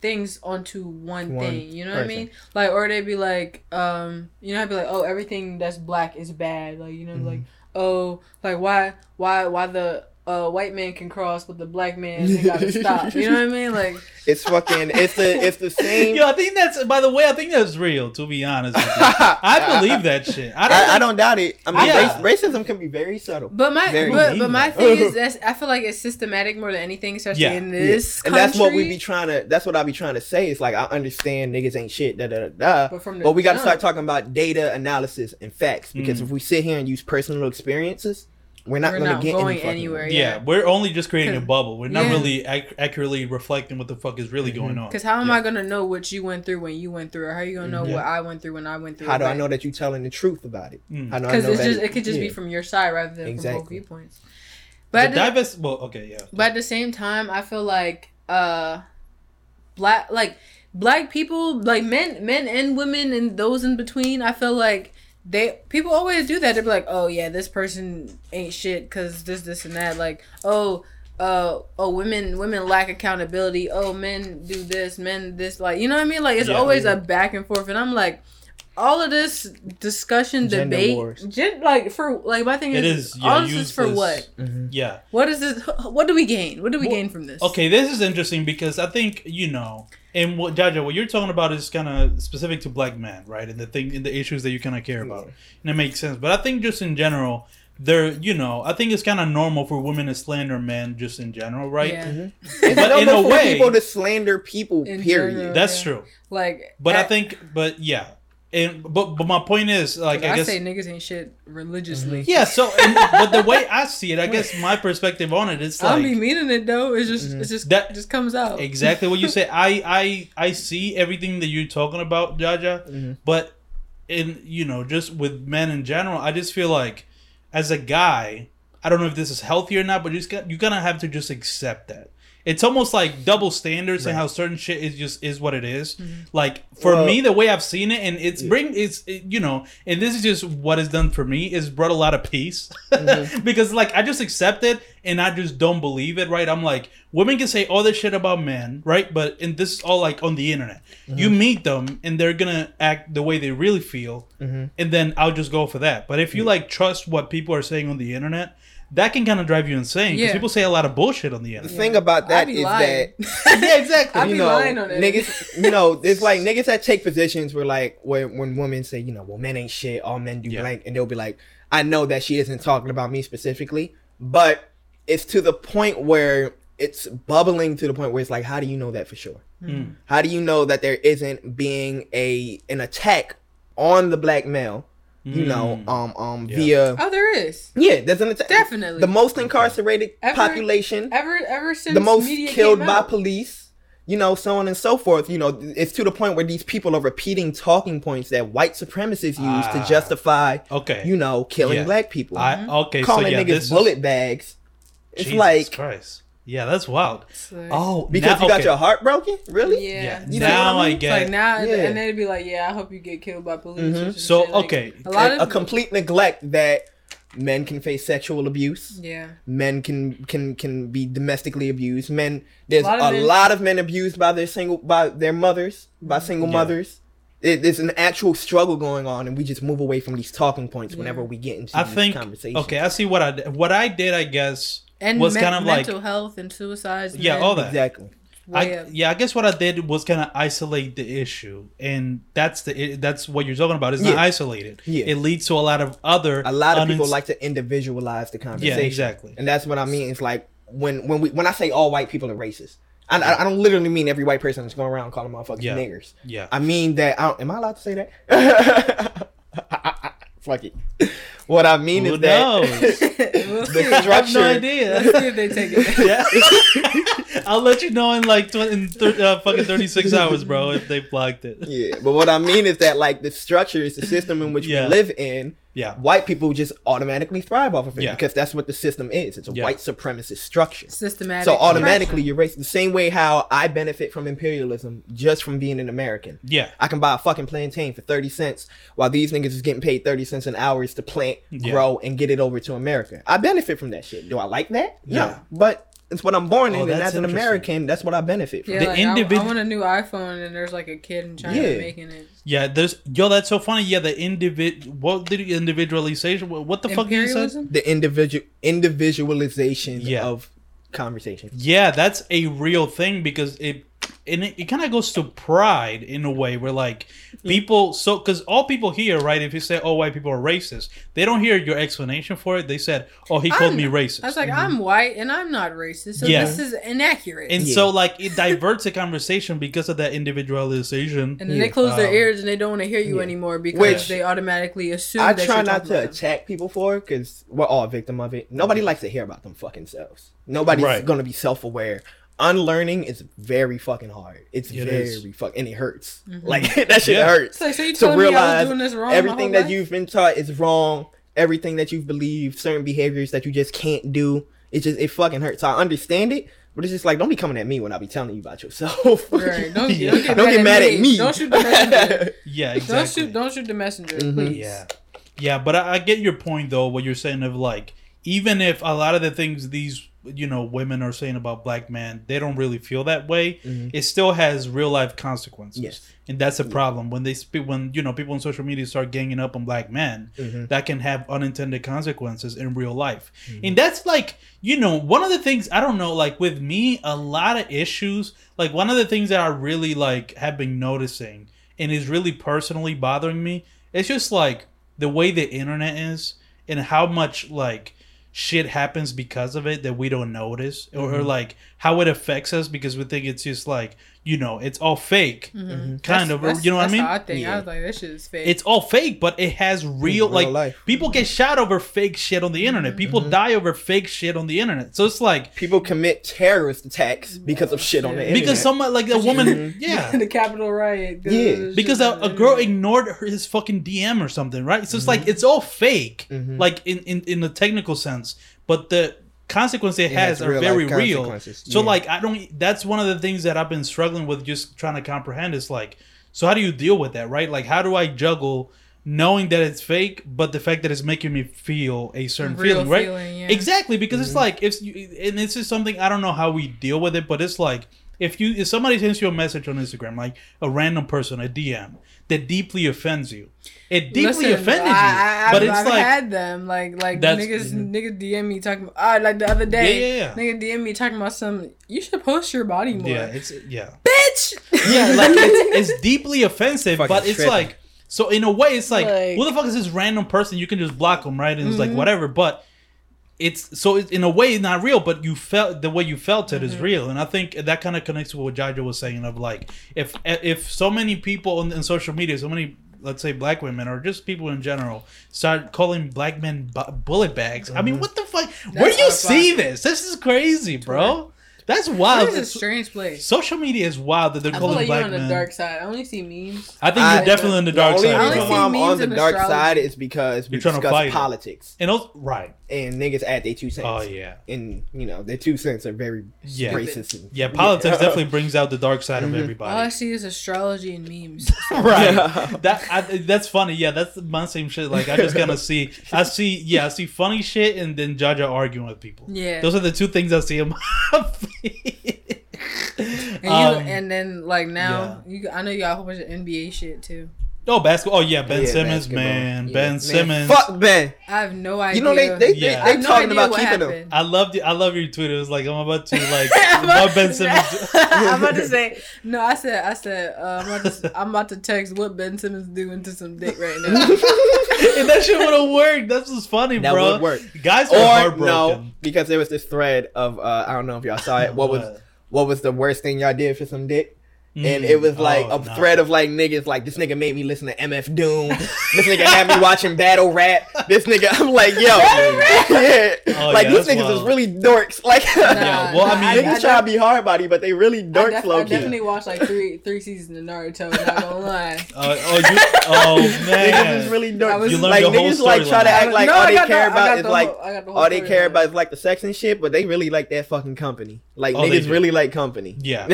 things onto one, One thing? You know what I mean? Like, or they'd be like, um, you know, I'd be like, oh, everything that's black is bad. Like, you know, Mm-hmm. like, oh, like why, why, why the uh, white man can cross, but the black man they gotta stop. You know what I mean? Like, It's fucking it's the it's the same. Yo, I think that's. By the way, I think that's real. To be honest, with you. I believe that shit. I don't. I, I don't doubt it. I mean, Yeah. race, racism can be very subtle. but my, Very but, but my thing is that's I feel like it's systematic more than anything, especially Yeah. in this Yeah. and that's what we country. be trying to. That's what I be trying to say. It's like I understand niggas ain't shit. Da da da. da But from but we got to start talking about data analysis and facts because Mm. if we sit here and use personal experiences, we're not We're going to not get going any anywhere. yeah, Yeah. we're only just creating a bubble. We're not Yeah. really ac- accurately reflecting what the fuck is really going on. Because how am Yeah. I gonna know what you went through when you went through it? How are you gonna know Mhm. what I went through when I went through How do I know that you're telling the truth about it? Mm. How do I Because know it's that just it could just be from your side rather than from both viewpoints. But But at, the, divest. Well, okay, yeah. but at the same time, I feel like uh, black like black people like men men and women and those in between. I feel like they people always do that. They're like, oh yeah, this person ain't shit because this this and that. Like oh. Uh, oh, women women lack accountability. Oh, men do this, men this. Like, you know what I mean? Like, it's Yeah. always a back and forth, and I'm like, all of this discussion, Gender debate, wars. gen- like for like my thing It is, is, yeah, all this is for useless. what? Mhm. Yeah. What is this? What do we gain? What do we Well, gain from this? Okay, this is interesting because I think you know, and what Jaja, what you're talking about is kind of specific to black men, right? And the thing, and the issues that you kind of care about, and it makes sense. But I think just in general, there, you know, I think it's kind of normal for women to slander men just in general, right? Yeah. It's But in a way- people to slander people. In period. general. That's Yeah. true. Like, But I think, but yeah, and but but my point is like I, I guess say niggas ain't shit religiously. yeah. So, and, but the way I see it, I guess my perspective on it, it's like I don't be meaning it though. It's just, Mhm. it's just, That- just comes out. exactly what you say. I I I see everything that you're talking about, Jaja. Mhm. But in you know, just with men in general, I just feel like as a guy, I don't know if this is healthy or not, but you just got, you're gonna have to just accept that. It's almost like double standards and how certain shit is just is what it is. Mm-hmm. Like for Well- me, the way I've seen it, and it's Yeah. bring it's it, you know, and this is just what it's done for me is brought a lot of peace Mhm. because like I just accept it and I just don't believe it. Right? I'm like women can say all this shit about men, right? But and this is all like on the internet. You meet them and they're gonna act the way they really feel, Mhm. and then I'll just go for that. But if you like trust what people are saying on the internet, that can kind of drive you insane because Yeah. people say a lot of bullshit on the internet. The thing about I that be is lying. that yeah, exactly. I you be know, lying on it. niggas, you know, it's like niggas that take positions where like when when women say, you know, well, men ain't shit, all men do Yeah. blank, and they'll be like, I know that she isn't talking about me specifically, but it's to the point where it's bubbling to the point where it's like, how do you know that for sure? Mm. How do you know that there isn't being a an attack on the black male? You know, Mm. um, um, Yeah. via oh, there is yeah, there's an attack. definitely The most incarcerated Ever- population ever ever since the most media killed came by out. police you know so on and so forth you know it's to the point where these people are repeating talking points that white supremacists use Ah. to justify Okay. you know killing Yeah. black people I okay. calling so yeah, niggas this is- bullet bags it's Jesus like Christ. Yeah, that's wild. It's like- Oh, because now- you got okay. your heart broken really yeah. Yeah. You know now what I I mean? It's get. like now, Yeah. and they'd be like, "Yeah, I hope you get killed by police." Mhm. So. Like, okay. a lot a, of a complete neglect that men can face sexual abuse Yeah, men can can can be domestically abused men there's a lot lot of of men- men, abused by their single by their mothers by single Yeah. mothers it, there's an actual struggle going on and we just move away from these talking points whenever we get into I these think. conversations Okay, I see what I did. What I did, I guess. And Was men- kind of like- mental health and suicides. Yeah, men, all that. exactly I, yeah, I guess what I did was kind of isolate the issue, and that's the it, that's what you're talking about. It's not isolated. Yeah. It leads to a lot of other. a lot of people like to individualize the conversation Yeah, exactly. and that's what i mean it's like when when we when i say all white people are racist I, I, I don't literally mean every white person that's going around calling motherfuckers Yeah. niggers Yeah. I mean that. I don't, am I allowed to say that? Fuck it. What I mean Who is that we'll see. the I have no structure. idea. Let's see if they take it. yeah. I'll let you know in like tw- in thir- uh, fucking 36 hours, bro, if they blocked it. Yeah, but what I mean is that like the structure is the system in which Yeah. we live in Yeah. White people just automatically thrive off of it Yeah. because that's what the system is. It's a Yeah. white supremacist structure. Systematic. So automatically oppression. you're racist. The same way how I benefit from imperialism just from being an American. Yeah. I can buy a fucking plantain for 30 cents while these niggas is getting paid 30 cents an hour to plant, Yeah. grow, and get it over to America. I benefit from that shit. Do I like that? Yeah. No. But it's what I'm born Oh, in, and as an. American, that's what I benefit from. Yeah, The like, individ- I, I want a new iPhone, and there's like a kid in China Yeah. making it. Yeah, there's yo. That's so funny. Yeah, the individ. What did individualization? What, what the fuck did you say? Imperialism. The individual individualization Yeah. of conversation. Yeah, that's a real thing because it and it, it kind of goes to pride in a way where like people so because all people hear right if you say oh white people are racist they don't hear your explanation for it they said oh he called I'm- me racist I was like, I'm white and I'm not racist, so Yeah. this is inaccurate. and Yeah. so like it diverts the conversation because of that individualization And then they close their Um, ears and they don't want to hear you yeah. anymore because Which they automatically assume. I that try not to about them. attack people for it because we're all a victim of it. Nobody likes to hear about them fucking selves. Nobody's Right. gonna be self aware. Unlearning is very fucking hard. It's It very is. fuck and it hurts. Like that shit Yeah. hurts. It's like, so you to telling me I was realize doing this wrong everything that life? you've been taught is wrong. Everything that you've believed, certain behaviors that you just can't do. It just it fucking hurts. So I understand it, but it's just like don't be coming at me when I be telling you about yourself. Right. Don't, Yeah. don't get, Don't mad, get mad at at me. Don't shoot the messenger. yeah exactly. don't shoot. Don't shoot the messenger, Mhm. please. Yeah. Yeah, but I, I get your point though. What you're saying of like, even if a lot of the things these you know women are saying about black men, they don't really feel that way. Mhm. It still has real life consequences. Yes. and that's a problem when they speak when you know people on social media start ganging up on black men. Mhm. That can have unintended consequences in real life, Mm-hmm. and that's like you know one of the things I don't know. Like with me, a lot of issues. Like one of the things that I really like have been noticing and is really personally bothering me. It's just like the way the internet is and how much like shit happens because of it that we don't notice or, or mm-hmm. like how it affects us because we think it's just like you know it's all fake mm-hmm. Mm-hmm. kind of That's- you know what I mean I think. Yeah. I was like, this shit is fake. it's all fake but it has real, real like life. people get mm-hmm. shot over fake shit on the internet people die over fake shit on the internet so it's like People commit terrorist attacks because of shit on the internet. because someone like a woman yeah the Capitol riot. Yeah. because a, a girl ignored her, his fucking DM or something, right? So it's like Mm-hmm. it's all fake, like in, in in the technical sense, but the consequences it, It has, has are very real. So yeah. like I don't. That's one of the things that I've been struggling with, just trying to comprehend. Is like, so how do you deal with that, right? Like, how do I juggle? Knowing that it's fake, but the fact that it's making me feel a certain Real feeling, right? feeling, yeah. Exactly, because Mm-hmm. it's like if you, and this is something I don't know how we deal with it, but it's like if you if somebody sends you a message on Instagram, like a random person, a DM that deeply offends you, it deeply Listen, offended I, I, you, but I've, it's I've like had them like like That's- niggas mhm. niggas DM me talking about ah like the other day Yeah, yeah, yeah. nigga DM me talking about some you should post your body more yeah, it's yeah, bitch yeah, like it's, it's deeply offensive, Fucking but it's tripping. like so in a way, it's like, Like- who the fuck is this random person? You can just block them, right? And it's like Mhm. whatever, but. It's so it's, in a way not real, but you felt the way you felt it is Mm-hmm. real, and I think that kind of connects with what Jaja was saying of like if if so many people on, in social media, so many let's say black women or just people in general start calling black men bu- bullet bags. I mean, what the fuck? Where do you see this? This is crazy, bro. That's wild. This is a strange place Social media is wild that they're I feel calling like you're black on the dark side I only see memes I think I- you're definitely on the the dark only side. I only reason bro. see why I'm memes on the and dark astrology. side is because we You're trying to discuss fight it. politics And also, right? and niggas add their two cents. Oh yeah, And you know their two cents are very Yeah. racist. And, yeah. Politics definitely brings out the dark side of Mhm. all I everybody. see is astrology and memes right. That I, that's funny. Yeah, that's my same shit. Like I just kind of see, I see, yeah, I see funny shit and then Jaja arguing with people. yeah Those are the two things I see in my feed. and you Um, and then like now you I know you got a whole bunch of NBA shit too oh, basketball. Oh yeah, Ben Yeah, Simmons, basketball. man, Yeah. Ben Man, Simmons. Fuck Ben. I have no idea You know they they, Yeah. I they, they no talking idea about keeping happened. him. I loved it. I love your tweet. It was like I'm about to like I'm love about Ben to Simmons. say- I'm about to say no. I said I said uh, I'm, about to, I'm about to text what Ben Simmons doing to some dick right now. and that shit would have worked. That's what's funny, That bro. would work. Guys are heartbroken. no, because there was this thread of uh, I don't know if y'all saw it. What was what was the worst thing y'all did for some dick? And Mm. it was like Oh, a no. thread of like niggas like this nigga made me listen to MF Doom. this nigga had me watching battle rap. This nigga I'm like, yo, yeah. Oh, like yeah, these that's niggas is really dorks. Like Yeah, well, I mean- niggas try to be hard body, but they really I, dorks def- low I key. definitely watched like three three seasons of Naruto. Not gonna lie. Uh, oh, you, oh Niggas is really I dorks. was- You learned like the whole niggas like try to act like No, all they care the- about is the like whole- I got the all they care about is like the sex and shit, but they really like that fucking company. Like Oh, niggas really like company. Yeah,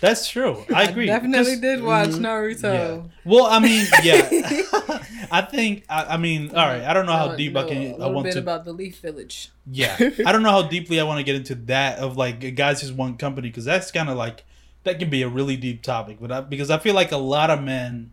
that's true. I agree. Definitely 'Cause- did watch Mhm. Naruto. Yeah. Well, I mean, yeah. I think. I, I mean, all right. I don't know how Know- deep I can. A I want bit to. about the Leaf Village. Yeah, I don't know how deeply I want to get into that of like guys just one company because that's kind of like that can be a really deep topic. But I, because I feel like a lot of men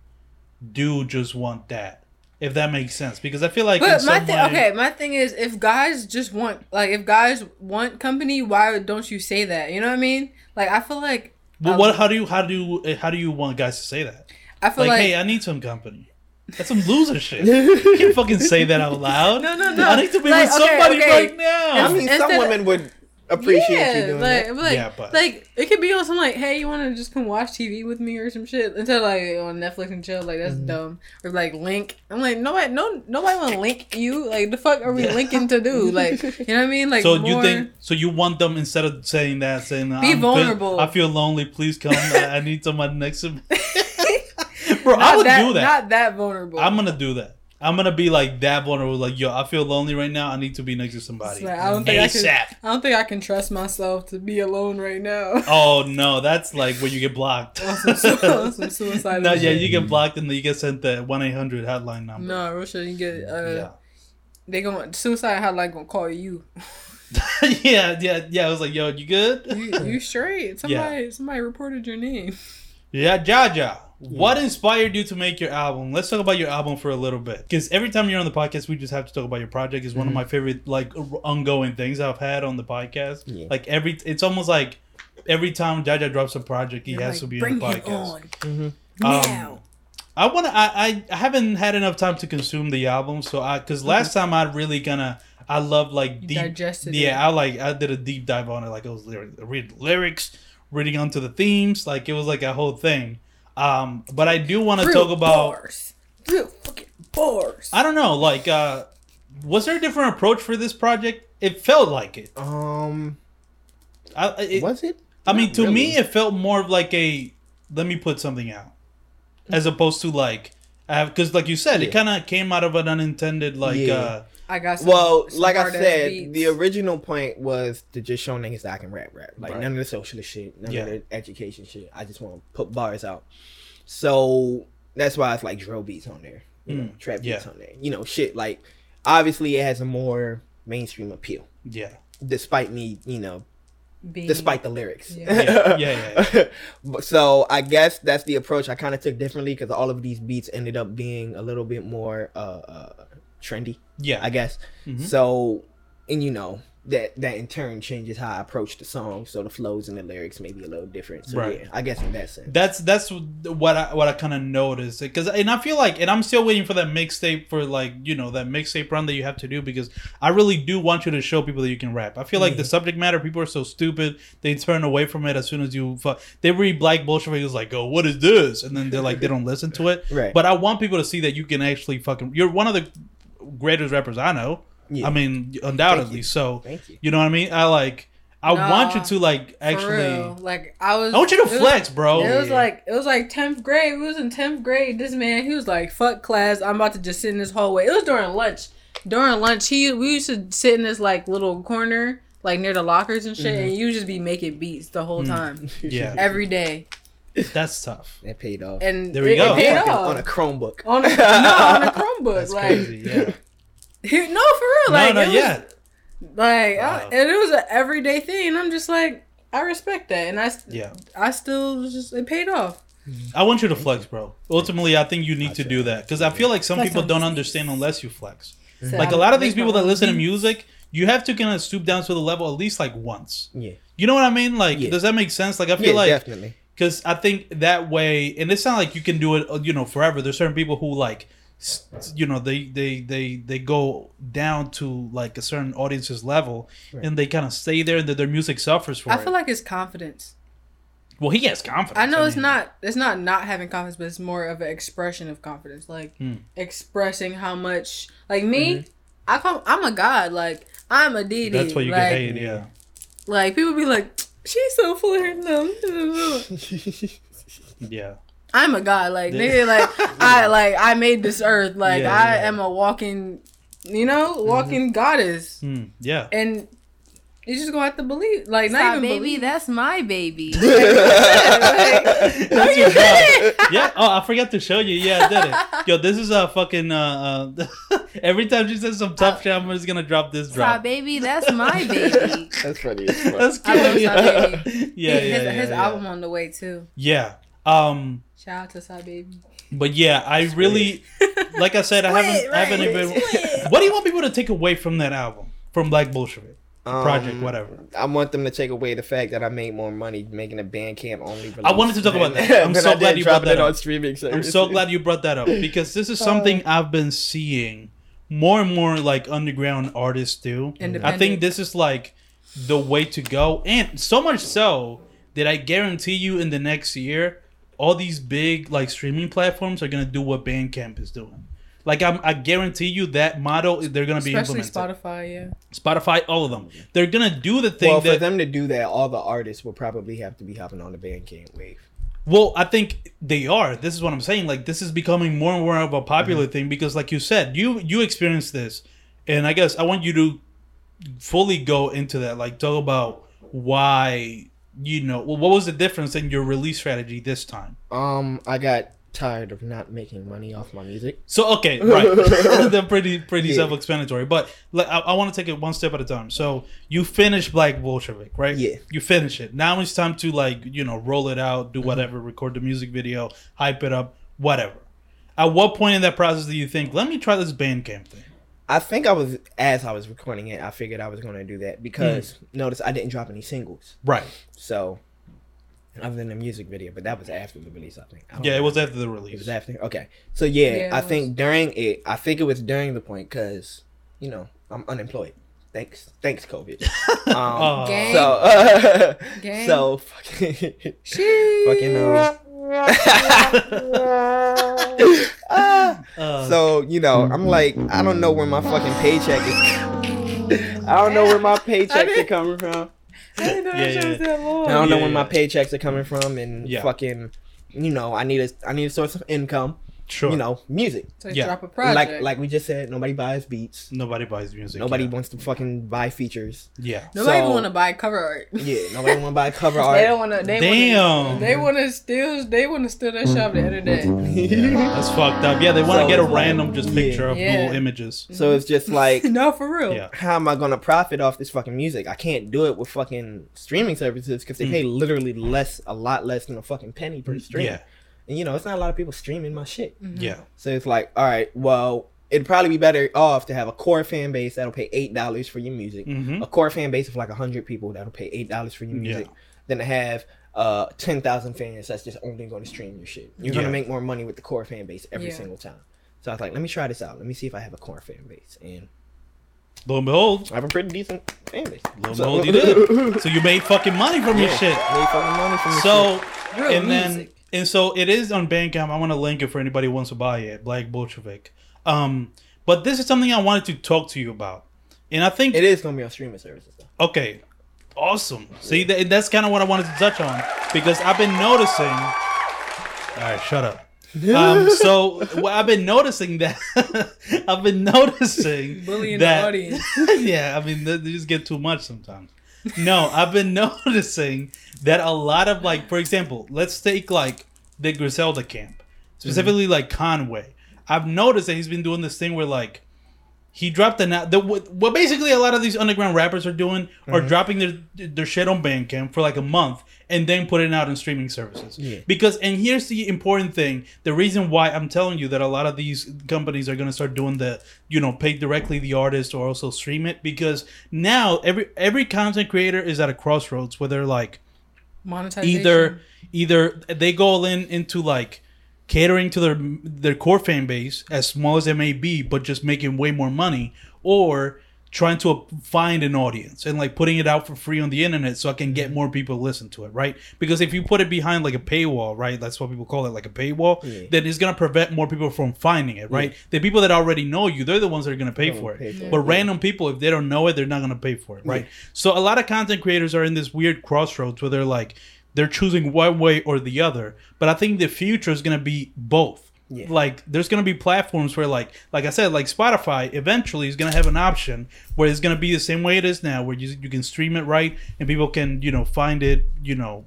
do just want that, if that makes sense. Because I feel like in But my thing, okay, my thing is, if guys just want, like, if guys want company, why don't you say that? You know what I mean? Like, I feel like, Well, um, what? How do you? How do you? Eh, how do you want guys to say that? I feel Like, like, hey, I need some company. That's some loser shit. You can't fucking say that out loud. No, no, no. I need to be Like, with okay, somebody okay. right now. I mean, Instead some of- women would appreciate yeah, you doing like, that. like, Yeah, but- like, it could be on some like, hey, you want to just come watch TV with me or some shit instead of like on Netflix and chill. Like that's Mm-hmm. dumb. Or like link. I'm like, nobody, no, nobody want to link you. Like the fuck are we Yeah. linking to do? Like, you know what I mean? Like, so more, you think? So you want them instead of saying that, saying Be I'm fe- vulnerable. I feel lonely. Please come. I, I need someone next to me. Bro, not I would that, do that. Not that vulnerable. I'm gonna do that. I'm gonna be like that vulnerable. Like, yo, I feel lonely right now. I need to be next to somebody. Like, I don't think I can. I don't think I can trust myself to be alone right now. Oh no, that's like where you get blocked. some, some suicide. no, yeah, you get blocked and then you get sent the one eight hundred hotline number. No, Russia, you get. Uh, Yeah. They gonna suicide hotline gonna call you. yeah, yeah, yeah. I was like, yo, you good? You, you straight? Somebody, somebody reported your name. Yeah, Jaja. What inspired you to make your album? Let's talk about your album for a little bit. Because every time you're on the podcast, we just have to talk about your project. Is one of mm-hmm. my favorite like ongoing things I've had on the podcast. Yeah. Like every, it's almost like every time Jaja drops a project, he You're has like, to be Bring on the podcast. on Mhm. now. I want to. I, I I haven't had enough time to consume the album, so I because last mm-hmm. time I really gonna. I love like You deep. digested yeah, it. I like I did a deep dive on it. Like it was lyric, read lyrics, reading onto the themes. Like it was like a whole thing. Um, but I do want to talk about. bars. Real fucking bars. I don't know. Like, uh, was there a different approach for this project? It felt like it. Um, I, it, was it? I mean, Not to me, it felt more of like a let me put something out, as opposed to like, because like you said, it kind of came out of an unintended like. Yeah. uh I got some, Well, some like I said, beats. the original point was to just show niggas that I can rap, rap. Like Right. none of the socialist shit, none Yeah. of the education shit. I just want to put bars out. So that's why it's like drill beats on there, you know, Mm, trap yeah. beats on there. You know, shit like obviously it has a more mainstream appeal, yeah, despite me, you know, Being- despite the lyrics. Yeah. Yeah, yeah, yeah, But- so I guess that's the approach I kind of took differently because all of these beats ended up being a little bit more uh, uh trendy. Yeah. I guess. Mhm. So, and you know that that in turn changes how I approach the song, so the flows and the lyrics may be a little different. So Right. yeah, I guess in that sense. That's that's what I what I kind of noticed because and I feel like and I'm still waiting for that mixtape for like you know that mixtape run that you have to do because I really do want you to show people that you can rap. I feel like the subject matter people are so stupid they turn away from it as soon as you fu- they read Black Bolsheviks like oh what is this and then they're like they don't listen to it. Right. But I want people to see that you can actually fucking you're one of the greatest rappers I know. Yeah. I mean undoubtedly. you. So Thank you. you know what I mean? I like I want you to like actually. Like I was. I want you to it was- flex, bro. It was Yeah. like it was like tenth grade. We was in tenth grade. This man, he was like, "Fuck class. I'm about to just sit in this hallway." It was during lunch. During lunch, he we used to sit in this like little corner, like near the lockers and shit, and you just be making beats the whole time, Mm-hmm. Yeah. every day, That's tough. that paid off. and There we it, go. it paid Fucking off on a Chromebook. on a, no on a Chromebook. That's like crazy. Yeah. he- no, for real. Like no, it no, was, yeah. like I, and it was an everyday thing, and I'm just like, I respect that, and I Yeah. I still just it paid off. I want you to flex, bro. Ultimately, I think you need to do that because I feel like some Flex people don't understand unless you flex. So Like a lot of these people that listen to music, you have to kind of stoop down to the level at least like once. Yeah. You know what I mean? Like, Yeah. does that make sense? Like, I feel Yeah, like definitely. Because I think that way, and it's not like you can do it, uh, you know, forever. There's certain people who like, you know, they they they they go down to like a certain audience's level, Right. and they kind of stay there, and that their music suffers for I it. feel like it's confidence. Well, he has confidence. I know it's mean, not it's not not having confidence, but it's more of an expression of confidence, like Hmm. expressing how much. Like me, I come, I'm a god. Like I'm a deity. That's why you like, get hated. Yeah. Like people be like, she's so full of herself. Yeah. I'm a god. Like nigga, like I like I made this earth. Like Yeah, I yeah. am a walking, you know, walking goddess, Mm, yeah. and you just gonna have to believe. Like not Stop, even baby. believe. That's my baby. That's your job. Yeah. Oh, I forgot to show you. Yeah, I did it. Yo, this is a fucking. Uh, uh, every time she says some tough shit, I'm just gonna drop this Stop, drop. baby. That's my baby. That's funny. As fuck. That's I love Yeah, Baby. yeah, yeah. his, yeah, his yeah. album on the way too. Yeah. Um. Shout out to Side Baby. But yeah, I really, like I said, I haven't, I haven't even. What do you want people to take away from that album, from Black Bolshevik project, Um, whatever? I want them to take away the fact that I made more money making a Bandcamp only. I wanted to talk about that. I'm so glad you brought that on streaming. I'm so glad you brought that up because this is something I've been seeing more and more like underground artists do. I think this is like the way to go, and so much so that I guarantee you in the next year, all these big like streaming platforms are gonna do what Bandcamp is doing. Like I'm, I guarantee you that model they're gonna be Especially implemented. Spotify, yeah. Spotify, all of them. They're gonna do the thing Well, for them to do that, all the artists will probably have to be hopping on the Bandcamp wave. Well, I think they are. This is what I'm saying. Like this is becoming more and more of a popular Mm-hmm. thing because, like you said, you you experienced this, and I guess I want you to fully go into that. Like talk about why you know. Well, what was the difference in your release strategy this time? Um, I got tired of not making money off my music. So okay, right, they're pretty pretty Yeah. self-explanatory. But like, I, I want to take it one step at a time. So you finish Black Bolshevik, right? Yeah. You finish it. Now it's time to like you know roll it out, Mm-hmm. do whatever, record the music video, hype it up, whatever. At what point in that process do you think, let me try this Bandcamp thing? I think I was as I was recording it, I figured I was going to do that because Mm. notice I didn't drop any singles. Right. So, other than the music video, but that was after the release, I think. I don't Yeah, it was after the release. It was after. Okay, so yeah, Yeah, it I was. think during it, I think it was during the point because you know I'm unemployed. Thanks, thanks, COVID. Um, Aw. Gang. so, uh, Gang. so fucking, Sheesh. fucking um. Ah, Uh, so you know, I'm like, I don't know where my fucking paycheck is. I don't know where my paychecks are coming from. I didn't know Yeah, that shit was that long. I don't know Yeah, where my paychecks are coming from, and Yeah. fucking, you know, I need a, I need a source of income. Sure. You know, music. So Yeah. drop a project. Like, like we just said, nobody buys beats. Nobody buys music. Nobody yeah. wants to fucking buy features. Yeah. Nobody so- want to buy cover art. Yeah, nobody want to buy cover art. They don't want to. They Damn. Wanna, they want to steal. They want to steal that shop at the end of the day. Yeah, that's fucked up. Yeah, they want to So get a random just yeah. picture of Yeah. Google images. so it's just like, no, for real. Yeah. how am I gonna profit off this fucking music? I can't do it with fucking streaming services because they pay literally less, a lot less than a fucking penny per stream. Mm. Yeah. And you know, it's not a lot of people streaming my shit. Yeah. So it's like, all right, well, it'd probably be better off to have a core fan base that'll pay eight dollars for your music, Mhm. a core fan base of like hundred people that'll pay eight dollars for your music, Yeah. than to have uh ten thousand fans that's just only going to stream your shit. You're Yeah. gonna make more money with the core fan base every Yeah. single time. So I was like, let me try this out. Let me see if I have a core fan base, and Lo and behold, I have a pretty decent fan base. lo and So- behold, you did. So you made fucking money from your shit. made fucking money from this So shit. Real and then music. And so it is on Bandcamp. I want to link it for anybody who wants to buy it. Black Bolshevik. Um, but this is something I wanted to talk to you about, and I think it is gonna be on streaming services. Though. Okay, awesome. See, that, that's kind of what I wanted to touch on because I've been noticing. All right, shut up. Um, so well, I've been noticing that I've been noticing Bullying that, the audience. yeah, I mean they, they just get too much sometimes. No, I've been noticing that a lot of like, for example, let's take like the Griselda camp, mm-hmm. specifically like Conway. I've noticed that he's been doing this thing where like he dropped the, the what, basically a lot of these underground rappers are doing are mm-hmm. dropping their their shit on Bandcamp for like a month and then putting it out on streaming services. Yeah. Because and here's the important thing: the reason why I'm telling you that a lot of these companies are going to start doing the you know pay directly the artist or also stream it because now every every content creator is at a crossroads where they're like Monetization. either either they go all in into like catering to their their core fan base as small as it may be but just making way more money or trying to find an audience and like putting it out for free on the internet so I can get mm-hmm. more people to listen to it, right? Because if you put it behind like a paywall, right, that's what people call it, like a paywall, Yeah. then it's gonna prevent more people from finding it, right? The people that already know you, they're the ones that are gonna pay for it. pay for it, but yeah. random people, if they don't know it, they're not gonna pay for it, right? So a lot of content creators are in this weird crossroads where they're like they're choosing one way or the other. But I think the future is gonna be both. Yeah. Like there's gonna be platforms where like like I said, like Spotify eventually is gonna have an option where it's gonna be the same way it is now, where you you can stream it right and people can, you know, find it, you know,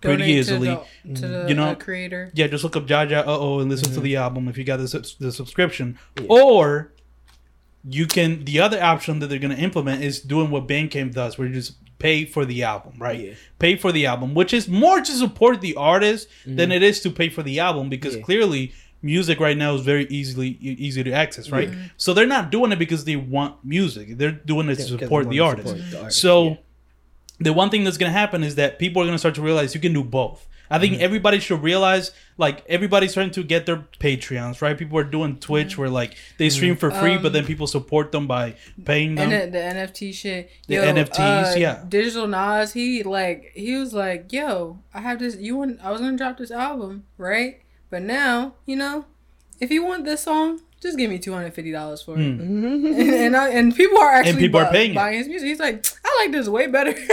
pretty Donate easily. to the, to the You know- creator. Yeah, just look up Jaja uh oh and listen to the album if you got the, the subscription. Yeah. Or you can the other option that they're gonna implement is doing what Bandcamp does, where you just pay for the album, right? Yeah. Pay for the album, which is more to support the artist than it is to pay for the album because Yeah. clearly music right now is very easily easy to access, right? So they're not doing it because they want music; they're doing it to support the wanna artist. support the artist, So yeah. the one thing that's gonna happen is that people are gonna start to realize you can do both. I think mm-hmm. everybody should realize, like everybody's starting to get their Patreons, right? People are doing Twitch mm-hmm. where like they mm-hmm. stream for free, but then um, people support them by paying them. And the, the NFT shit. The Yo, NFTs, uh, yeah. Digital Nas, he like he was like, "Yo, I have this. You want? I was gonna drop this album, right? But now, you know, if you want this song, just give me two hundred fifty dollars for it." Mm. and and, I, and people are actually and people are bu- paying it. buying his music. He's like, "I like this way better."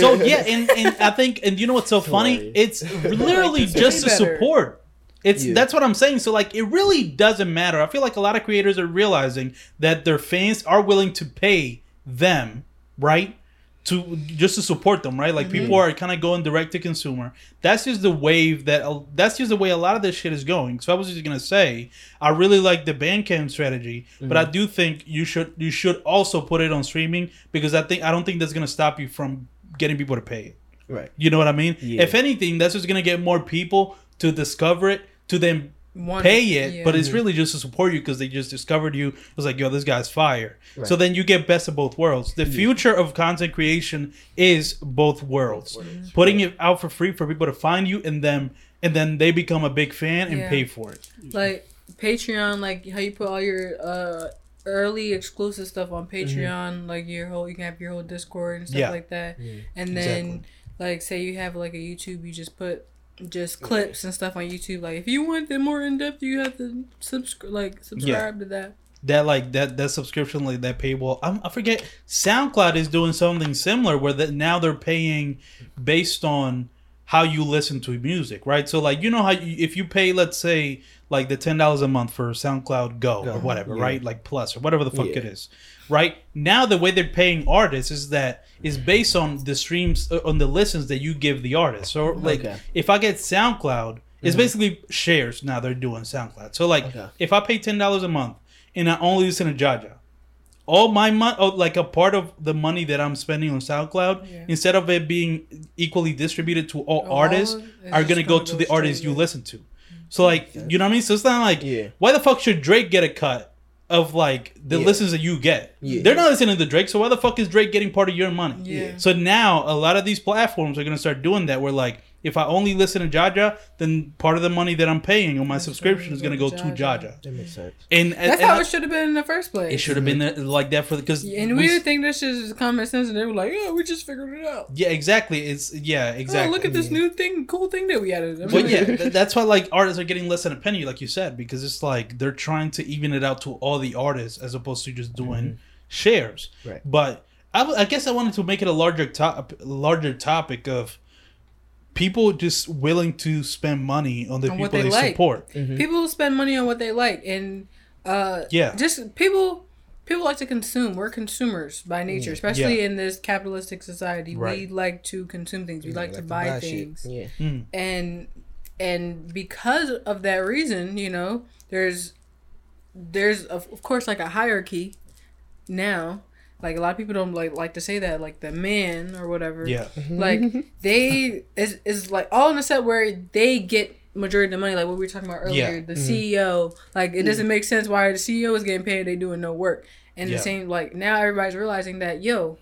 so yeah, and, and I think, and you know what's so funny? It's literally this just to support. It's Yeah. that's what I'm saying. So like, it really doesn't matter. I feel like a lot of creators are realizing that their fans are willing to pay them, right? To just to support them, right? Like people mm-hmm. are kind of going direct to consumer. That's just the wave that that's just the way a lot of this shit is going. So I was just gonna say, I really like the Bandcamp strategy, but I mm-hmm. do think you should you should also put it on streaming because I think I don't think that's gonna stop you from getting people to pay it. right. You know what I mean? Yeah. If anything, that's just gonna get more people to discover it, to then One- pay it. yeah. But it's really just to support you because they just discovered you. It was like, yo, this guy's fire. Right. So then you get best of both worlds. The future of content creation is both worlds. Putting it out for free for people to find you and then and then they become a big fan and Yeah. pay for it. like Patreon, like how you put all your uh early exclusive stuff on Patreon, like your whole you can have your whole Discord and stuff Yeah. like that. And then like say you have like a YouTube, you just put just clips and stuff on YouTube. Like if you want them more in depth, you have to subscribe like subscribe to that. that like that that subscription like that paywall I'm, i forget soundcloud is doing something similar where that now they're paying based on how you listen to music right so like you know how you, if you pay let's say like the $10 a month for soundcloud go, or whatever yeah. right like plus or whatever the fuck Yeah. it is right now the way they're paying artists is that is based on the streams uh, on the listens that you give the artist so like Okay. if i get soundcloud it's basically shares now they're doing soundcloud so like Okay. if i pay $10 a month and I only listen to Jaja. All my money, oh, like a part of the money that I'm spending on SoundCloud, Yeah. instead of it being equally distributed to all All artists, of it, it's are gonna go gonna to go the artists you listen to. So like, you know what I mean? So it's not like, Yeah. why the fuck should Drake get a cut of like the Yeah. listens that you get? Yeah. They're not listening to Drake, so why the fuck is Drake getting part of your money? Yeah. So now a lot of these platforms are gonna start doing that. Where like, if I only listen to Jaja, then part of the money that I'm paying on my subscription is gonna go to Jaja. Jaja. That makes sense. And That's and how I- it should have been in the first place. it should have been there like that for because And we, didn't think this shit is common sense, and they were like, "Yeah, we just figured it out." yeah exactly it's yeah oh, exactly Oh, look at this new thing, cool thing that we added. I but mean, yeah th- that's why like artists are getting less than a penny like you said because it's like they're trying to even it out to all the artists as opposed to just doing mm-hmm. shares Right. but I, w- I guess I wanted to make it a larger top larger topic of people just willing to spend money on the On people what they, they like. support mm-hmm. people spend money on what they like, and uh, Yeah. just people. People like to consume. We're consumers by mm. nature, especially Yeah. in this capitalistic society. We like to consume things. We mm, like, to buy, shit. things. Yeah. Mm. and and because of that reason you know there's there's of, of course like a hierarchy now like a lot of people don't like like to say that like the man or whatever. Yeah. Mm-hmm. Like they is is like all in a set where they get majority of the money like what we were talking about earlier Yeah. the mm-hmm. ceo like it doesn't mm-hmm. make sense why the ceo is getting paid they doing no work. And Yeah. the same like now everybody's realizing that yo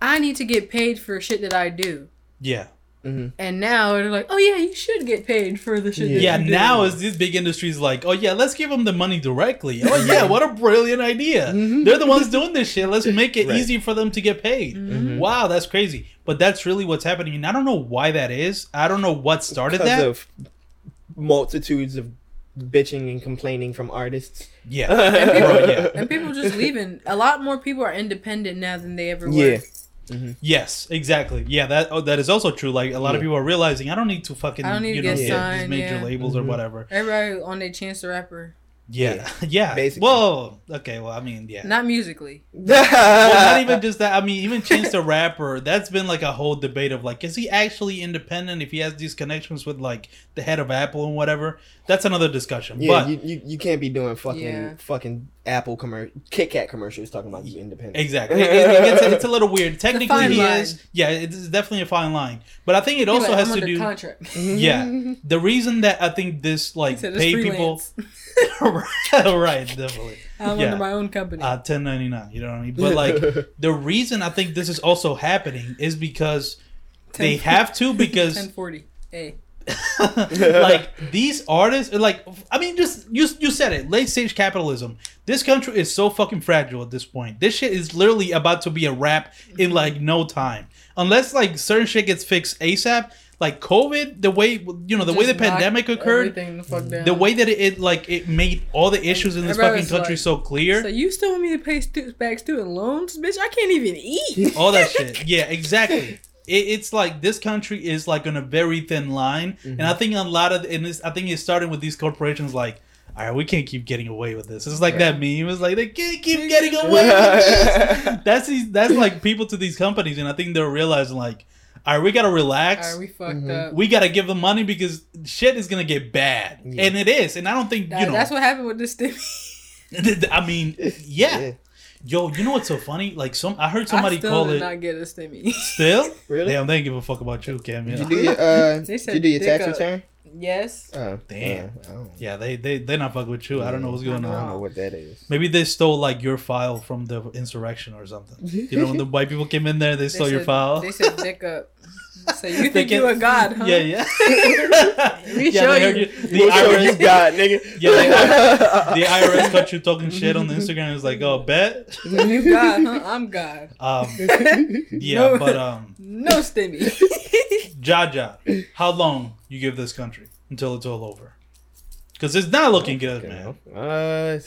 i need to get paid for shit that i do. Yeah Mhm. and now they're like, oh yeah, you should get paid for the shit. Yeah. that Yeah, now is these big industries like, oh yeah, let's give them the money directly. Oh yeah, what a brilliant idea. They're the ones doing this shit. Let's make it Right. easy for them to get paid. Mm-hmm. Wow, that's crazy. But that's really what's happening. And I don't know why that is. I don't know what started because that. of multitudes of bitching and complaining from artists. yeah. and people, Bro, yeah. and people just leaving. A lot more people are independent now than they ever were. Yeah. Mm-hmm. Yes, exactly. Yeah, that oh, that is also true. Like a lot of people are realizing I don't need to fucking I don't need you to know get get signed, these major yeah. labels or mm-hmm. whatever. Everybody on their Chance the Rapper, Yeah, yeah. Basically. Well, okay. Well, I mean, yeah. not musically. well, not even just that. I mean, even Chance the Rapper, that's been like a whole debate of like, is he actually independent if he has these connections with like the head of Apple and whatever? That's another discussion. Yeah, but you, you, you can't be doing fucking Yeah. fucking Apple commercial, Kit Kat commercials talking about you independent. exactly, it, it gets, it's a little weird. Technically, he line. is. Yeah, it's definitely a fine line. But I think it also like, has I'm to under do. contract. Yeah, the reason that I think this like He said pay people. right, definitely. I'm Yeah. under my own company. Uh, 1099, you know what I mean? But like the reason I think this is also happening is because they have to because 1040. Hey. like these artists like I mean just you you said it late stage capitalism this country is so fucking fragile at this point this shit is literally about to be a wrap in like no time unless like certain shit gets fixed ASAP like COVID the way you know the way the pandemic occurred the fuck down. the way that it, it like it made all the issues in this fucking country like- so clear So you still want me to pay stu- back student loans, bitch? I can't even eat. all that shit. Yeah, exactly. It, it's like this country is like on a very thin line, and mm-hmm. I think a lot of and this, I think it's starting with these corporations like. All right, we can't keep getting away with this. It's like that meme. It's like they can't keep getting away with this. That's these, that's like people to these companies, and I think they're realizing like, all right, we gotta relax. Alright, we fucked Mm-hmm. up. we gotta give them money because shit is gonna get bad, Yeah. and it is. And I don't think That- you know. that's what happened with this stimmy. I mean, yeah. Yeah. Yo, you know what's so funny? Like some, I heard somebody I still call did it not get a stimmy. still. Really? Damn, they didn't give a fuck about you, Cam. Did you do your uh? They Did said you do your tax up. return? Yes. Oh Damn. I don't, Yeah, they they they not fuck with you. I don't know what's going on. I don't on. know what that is. Maybe they stole like your file from the insurrection or something. You know, when the white people came in there, they They stole your file. They said dick up. So you think can- you a god, huh? Yeah, yeah. We yeah, show you. you. The We'll show you IRS, got nigga. Yeah, the IRS caught you talking shit on the Instagram. It was like, oh, bet. You god, huh? I'm god. Um, yeah, No. but um, No stimmy. Jaja, how long you give this country until it's all over? Because it's not looking good, man. Uh,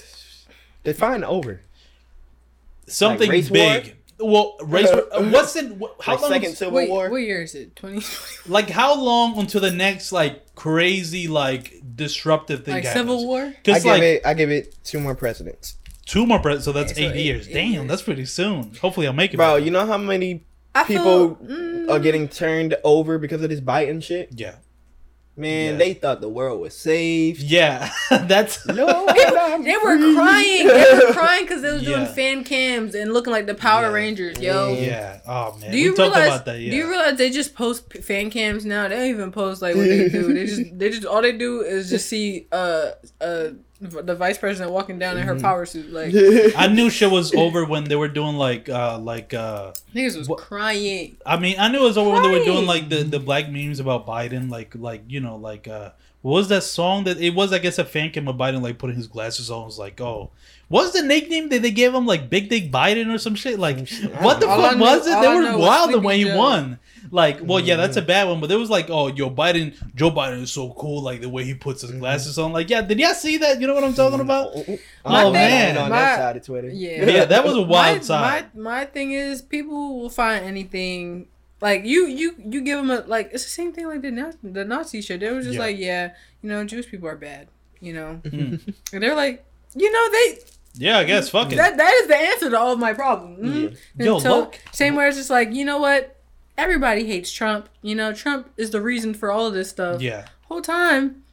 define over. Something race big. Well, race. uh, what's it? How Like long? second Civil Wait, War. what year is it? 2020? like how long until the next like crazy like disruptive thing Like happens? Civil War? I Because give like it. I give it two more presidents, two more presidents, so that's Okay, so eight, eight- years. eight Damn, years. that's pretty soon. Hopefully, I'll make it. bro. back. You know how many I people feel, mm, are getting turned over because of this Biden shit? yeah, Man, Yeah. they thought the world was saved. yeah. that's No, They were crying. They were crying because they was doing fan cams and looking like the Power Yeah. Rangers, yo. Yeah. yeah. Oh man, Do you we talked realize? about that. Yeah. Do you realize they just post fan cams now? They don't even post like what they do. They just they just all they do is just see uh uh the vice president walking down in her power suit. Like I knew shit was over when they were doing like uh like uh niggas was What- crying. I mean I knew it was over when they were doing like the the black memes about Biden like like you know like uh what was that song that it was I guess a fan came of Biden like putting his glasses on was like oh what's the nickname that they gave him like Big Dick Biden or some shit like what the All fuck I know- was it they were wild the way he Joe. won like well yeah that's a bad one but there was like oh yo Biden Joe Biden is so cool like the way he puts his glasses on like yeah did y'all see that you know what I'm talking about My Oh, thing- man. on my- that side of Twitter. Yeah. yeah that was a wild my, side My my thing is people will find anything. Like you, you, you give them a like. It's the same thing like the Na- the Nazi shit. They was just Yeah. like, yeah, you know, Jewish people are bad. You know, Mm. and they're like, you know, they yeah I guess fuck it that that is the answer to all of my problems. Mm. Yo, Until- look. same way it's just like, you know what? Everybody hates Trump. You know, Trump is the reason for all of this stuff. yeah Whole time,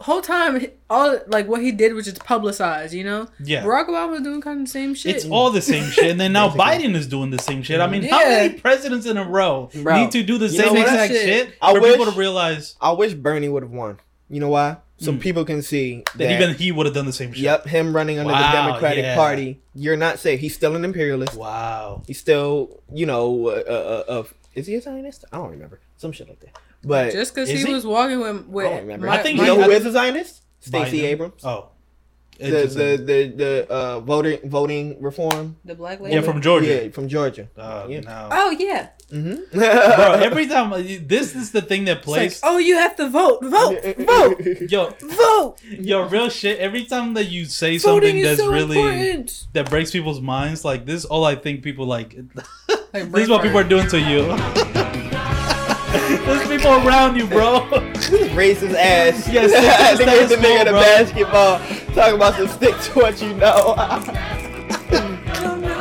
whole time, all like what he did was just publicized. You know, yeah Barack Obama was doing kind of the same shit. It's all the same shit, and then now Biden is doing the same shit. I mean, how many presidents in a row Bro, need to do the you same exact Shit. shit I for people wish- to realize I wish Bernie would have won. You know why? So Mm. people can see that, that, even he would have done the same shit? Yep, him running under the Democratic yeah. Party. You're not safe. He's still an imperialist. Wow. He's still, you know, a, a, a is he a Zionist? I don't remember. Some shit like that. But Just because he, he? was walking with, I with don't remember. my- I think you my- know he- who is a Zionist? Stacey Abrams. Oh, It the, the the the uh, voting voting reform. the black lady. yeah, from Georgia. Yeah, from Georgia. Uh, yeah. no. Oh yeah. Mm-hmm. Bro, every time this is the thing that It's like, plays. oh, you have to vote, vote, vote, Yo, vote. yo, real shit. Every time that you say Voting something is that's so really important. that breaks people's minds, like this, all I think people like. Like this is what people are doing to you. There's people around you, bro. Racist ass. Yes, I think racist it's the nigga in the basketball talking about some stick to what you know.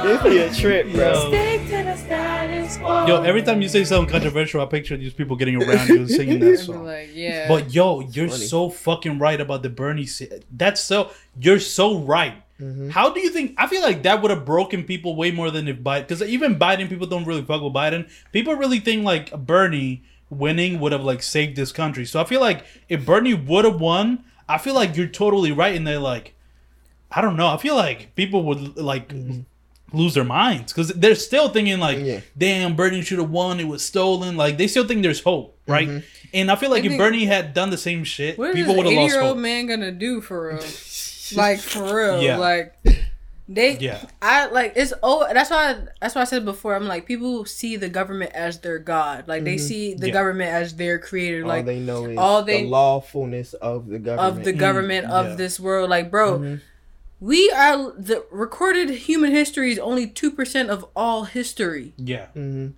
this be a trip, bro. Yo. Yo, every time you say something controversial, I picture these people getting around you and singing that song. like, yeah. But yo, you're funny. so fucking right about the Bernie. si- That's so. You're so right. Mm-hmm. How do you think? I feel like that would have broken people way more than if Biden. Because even Biden, people don't really fuck with Biden. People really think like Bernie winning would have like saved this country. So I feel like if Bernie would have won, I feel like you're totally right. And they're like, I don't know. I feel like people would like. Lose their minds because they're still thinking like, Mm-hmm. Yeah. "Damn, Bernie should have won. It was stolen." Like they still think there's hope, right? Mm-hmm. And I feel like I if Bernie had done the same shit, what is people would have lost eighty-year-old hope. man gonna do for real? like for real? Yeah. Like they? Yeah. I like it's oh that's why that's why I said before. I'm like people see the government as their god. Like they see the Yeah. government as their creator. all Like they know is all they- the lawfulness of the government. of the government Mm, of yeah. this world. Like, bro, Mhm. we are the recorded human history is only two percent of all history. Yeah, Mhm.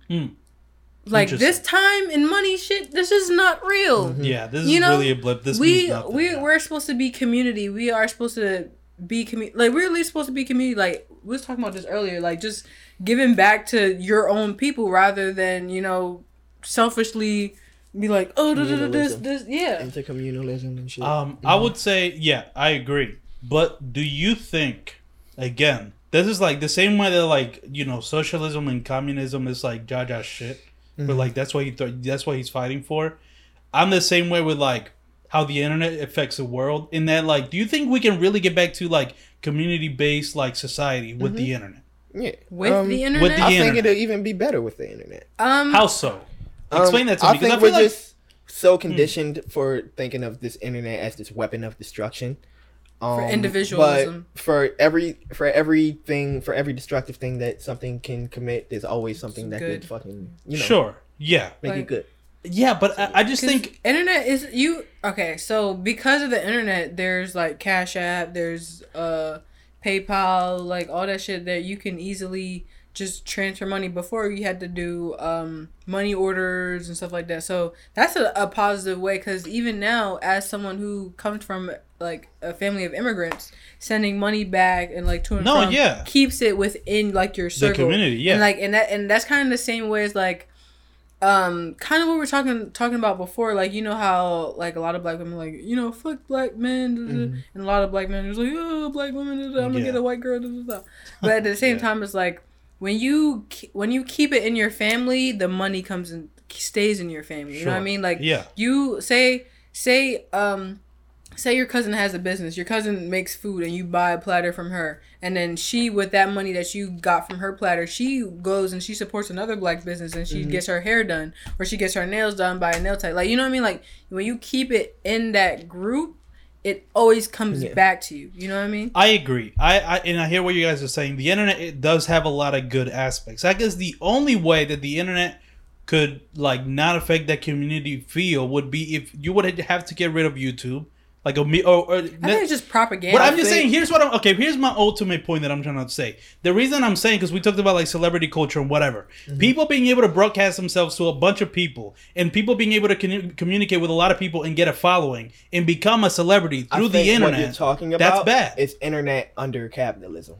Like this time and money shit, this is not real. yeah. This You is know, really a blip. This we means nothing. we yeah. we're supposed to be community. We are supposed to be community. Like we're really supposed to be community. Like we was talking about this earlier. Like just giving back to your own people rather than you know selfishly be like oh this this yeah. into communalism and shit. Um, I would say, yeah, I agree. But do you think, again, this is like the same way that like you know socialism and communism is like Jaja shit, but like that's what he th- that's what he's fighting for. I'm the same way with like how the internet affects the world. In that, like, do you think we can really get back to like community based like society with the internet? yeah. With Um, the internet, with the I think it'll even be better with the internet. um, How so? Um, Explain that to I me because think I feel we're like Hmm. just so conditioned for thinking of this internet as this weapon of destruction. Um, individualism. But for every for everything for every destructive thing that something can commit, there's always something that Good. could fucking you know sure, yeah, make Like- it good. Yeah, but I, I just think internet is you okay so because of the internet there's like cash app there's uh paypal like all that shit that you can easily just transfer money. Before you had to do um money orders and stuff like that. So that's a, a positive way because even now as someone who comes from like a family of immigrants sending money back and like to and No, from yeah. keeps it within like your the circle. community, yeah, and like and that and that's kind of the same way as like um kind of what we're talking talking about before like you know how like a lot of black women like you know fuck black men da. and a lot of black men are like oh black women i'm gonna Yeah. get a white girl but at the same Yeah. time it's like when you when you keep it in your family the money comes and stays in your family you know what i mean like yeah, you say say um say your cousin has a business your cousin makes food and you buy a platter from her and then she with that money that you got from her platter she goes and she supports another black business and she mm-hmm. gets her hair done or she gets her nails done by a nail tech like you know what i mean like when you keep it in that group it always comes Yeah. back to you you know what i mean I agree. I, I and I hear what you guys are saying. The internet it does have a lot of good aspects. I guess the only way that the internet could like not affect that community feel would be if you would have to get rid of YouTube, like a me or, or i think it's just propaganda But I'm just saying. Here's what I'm. Okay, here's my ultimate point that I'm trying to say. The reason I'm saying because we talked about like celebrity culture and whatever. Mm-hmm. People being able to broadcast themselves to a bunch of people, and people being able to commu- communicate with a lot of people and get a following and become a celebrity I through the think internet. What you're talking about that's bad. It's internet under capitalism.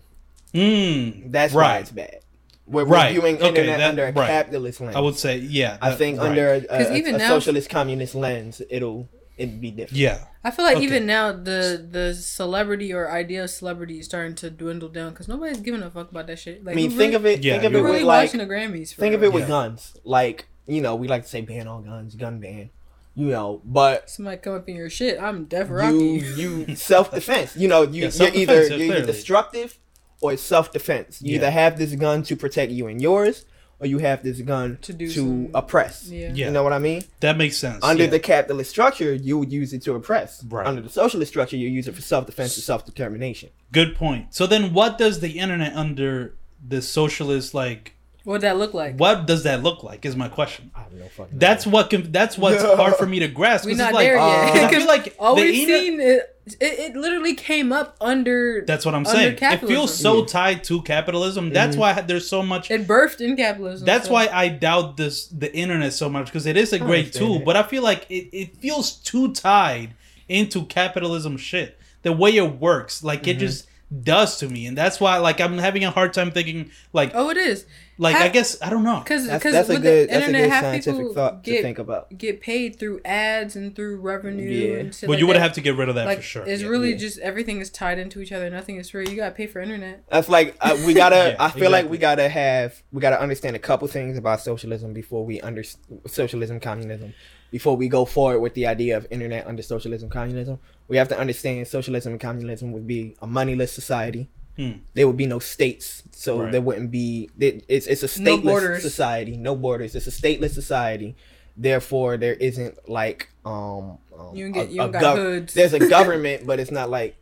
Mm, That's why right. it's bad. We're Right. viewing Okay, internet that- under a right. capitalist lens. I would say, yeah. I think right. under a, 'Cause a, even a now- socialist communist lens, it'll it'd be different. Yeah, I feel like Okay. even now the the celebrity or idea of celebrity is starting to dwindle down because nobody's giving a fuck about that shit. Like, I mean, think really, of it. Yeah, think of you're it who with really like watching the Grammys. For think of it with Yeah. guns. Like you know, we like to say ban all guns, gun ban. You know, but Somebody come up in your shit. I'm Def you Rocky. you self defense. You know, you Yeah, you're either you're either destructive or it's self defense. You Yeah. either have this gun to protect you and yours, or you have this gun To to, do some- oppress. Yeah. Yeah. You know what I mean? That makes sense. Under yeah. the capitalist structure, you would use it to oppress. Right. Under the socialist structure, you use it for self defense and self determination. Good point. So then, what does the internet under the socialist like? What'd that look like? What does that look like? Is my question. I have no fucking. That's what. Can, that's what's No. hard for me to grasp. We're 'cause not it's like, there uh, yet. I 'Cause feel like all the we've internet- seen, it, it, it literally came up under. That's what I'm under saying. It feels so tied to capitalism. That's why there's so much. It birthed in capitalism. That's so- why I doubt this the internet so much because it is a I great tool, it. but I feel like it, it feels too tied into capitalism shit. The way it works, like Mm-hmm. it just does to me, and that's why like I'm having a hard time thinking like Oh, it is like ha- I guess I don't know. because That's, because that's a good. the That's a internet, good scientific people thought to think about. get paid through ads and through revenue. Yeah. and shit But like you would that. have to get rid of that like for sure. it's Yeah. really Yeah. just everything is tied into each other. Nothing is free. You gotta pay for internet. That's like uh, we gotta. Yeah, I feel like we gotta have. We gotta understand a couple things about socialism before we under socialism communism. Before we go forward with the idea of internet under socialism communism, we have to understand socialism and communism would be a moneyless society. Hmm. There would be no states, so Right. there wouldn't be. It's it's a stateless borders. society, no borders. It's a stateless society. Therefore, there isn't like um. um You get- a- you a don't hoods. There's a government, but it's not like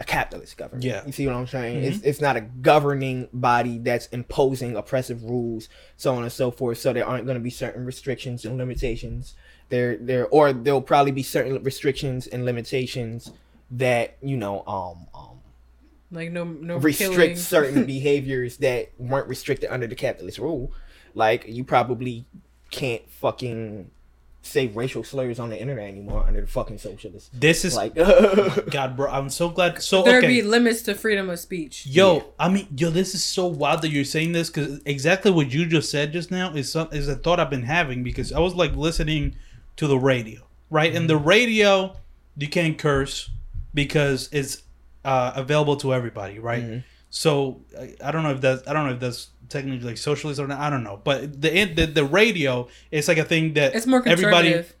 a capitalist government. Yeah. You see what I'm saying? Mm-hmm. It's it's not a governing body that's imposing oppressive rules, so on and so forth. So there aren't going to be certain restrictions and limitations. There there or there'll probably be certain restrictions and limitations that you know um um Like no no restrict killing. certain behaviors that weren't restricted under the capitalist rule. Like you probably can't fucking say racial slurs on the internet anymore under the fucking socialists. This is Like God, bro. I'm so glad. So There'd okay. be limits to freedom of speech. Yo, I mean, yo, this is so wild that you're saying this because exactly what you just said just now is some, is a thought I've been having because I was like listening to the radio, right? And the mm-hmm. radio, you can't curse because it's uh, available to everybody, right? So I, I don't know if that's I don't know if that's technically like socialist or not. I don't know, but the the, the radio is like a thing that It's more everybody. conservative.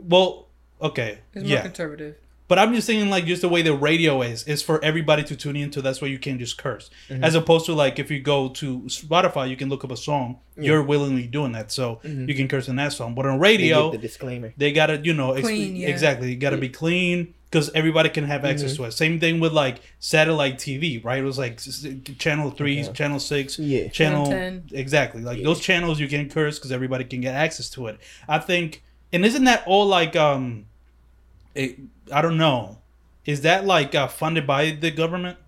Well, okay, It's more yeah, conservative. but I'm just thinking like just the way the radio is is for everybody to tune into. That's why you can't just curse, Mm-hmm. as opposed to like if you go to Spotify, you can look up a song. You're willingly doing that, so you can curse in that song. But on Mm-hmm. They radio, the disclaimer. they gotta you know ex- Clean, yeah. exactly. You gotta be clean because everybody can have access Mm-hmm. to it. Same thing with like satellite TV, right? It was like s- s- channel 3 Okay. channel six, Yeah. channel Channel 10. exactly. Like Yeah. those channels, you can curse because everybody can get access to it. I think, and isn't that all like um, it, I don't know, is that like uh, funded by the government?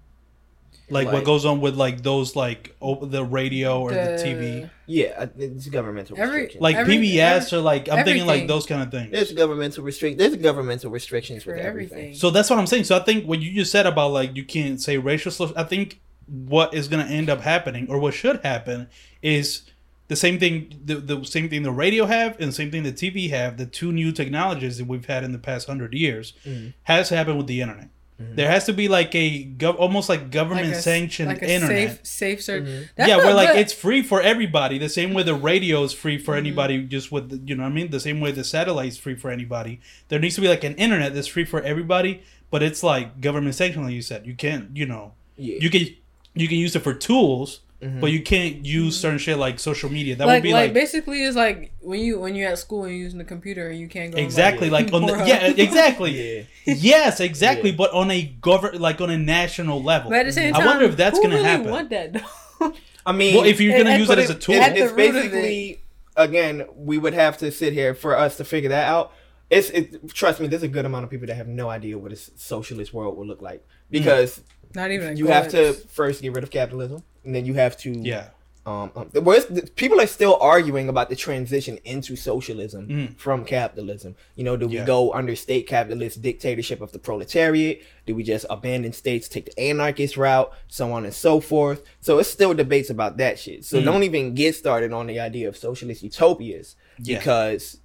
Like, what goes on with like those like op- the radio or the, TV, Yeah, it's governmental Every- restrictions. like Every- PBS every- or like I'm thinking like those kind of things. there's governmental restrict. There's governmental restrictions For with everything. everything. So that's what I'm saying. So I think what you just said about like you can't say racial slurs. I think what is going to end up happening, or what should happen, is the same thing. The, the same thing the radio have, and the same thing the TV have. The two new technologies that we've had in the past hundred years Mm-hmm. has happened with the internet. There has to be like a gov- almost like government Like a, sanctioned like a internet. safe safe search. Mm-hmm. Yeah, not- where like but- it's free for everybody. The same way the radio is free Mm-hmm. for anybody, just with the, you know what I mean. The same way the satellite is free for anybody. There needs to be like an internet that's free for everybody, but it's like government sanctioned, like you said. You can't, you know, Yeah. you can you can use it for tools, Mhm. but you can't use certain shit like social media. That like, would be like like, basically it's like when you when you're at school and you're using the computer and you can't go exactly like on the yeah exactly Yeah. yes exactly, Yeah. but on a govern like on a national level. But at the same I wonder if that's gonna really happen. Want that though? I mean, Well, if you're gonna And- use but it as a tool, it- it's root it. basically again we would have to sit here for us to figure that out. It's it, trust me, there's a good amount of people that have no idea what a socialist world would look like because Not even. a you have to first get rid of capitalism, and then you have to yeah. Um, um, the worst, the, people are still arguing about the transition into socialism Mm. from capitalism. You know, do we Yeah. go under state capitalist dictatorship of the proletariat? Do we just abandon states, take the anarchist route, so on and so forth? So it's still debates about that shit. So Mm. don't even get started on the idea of socialist utopias Yeah. because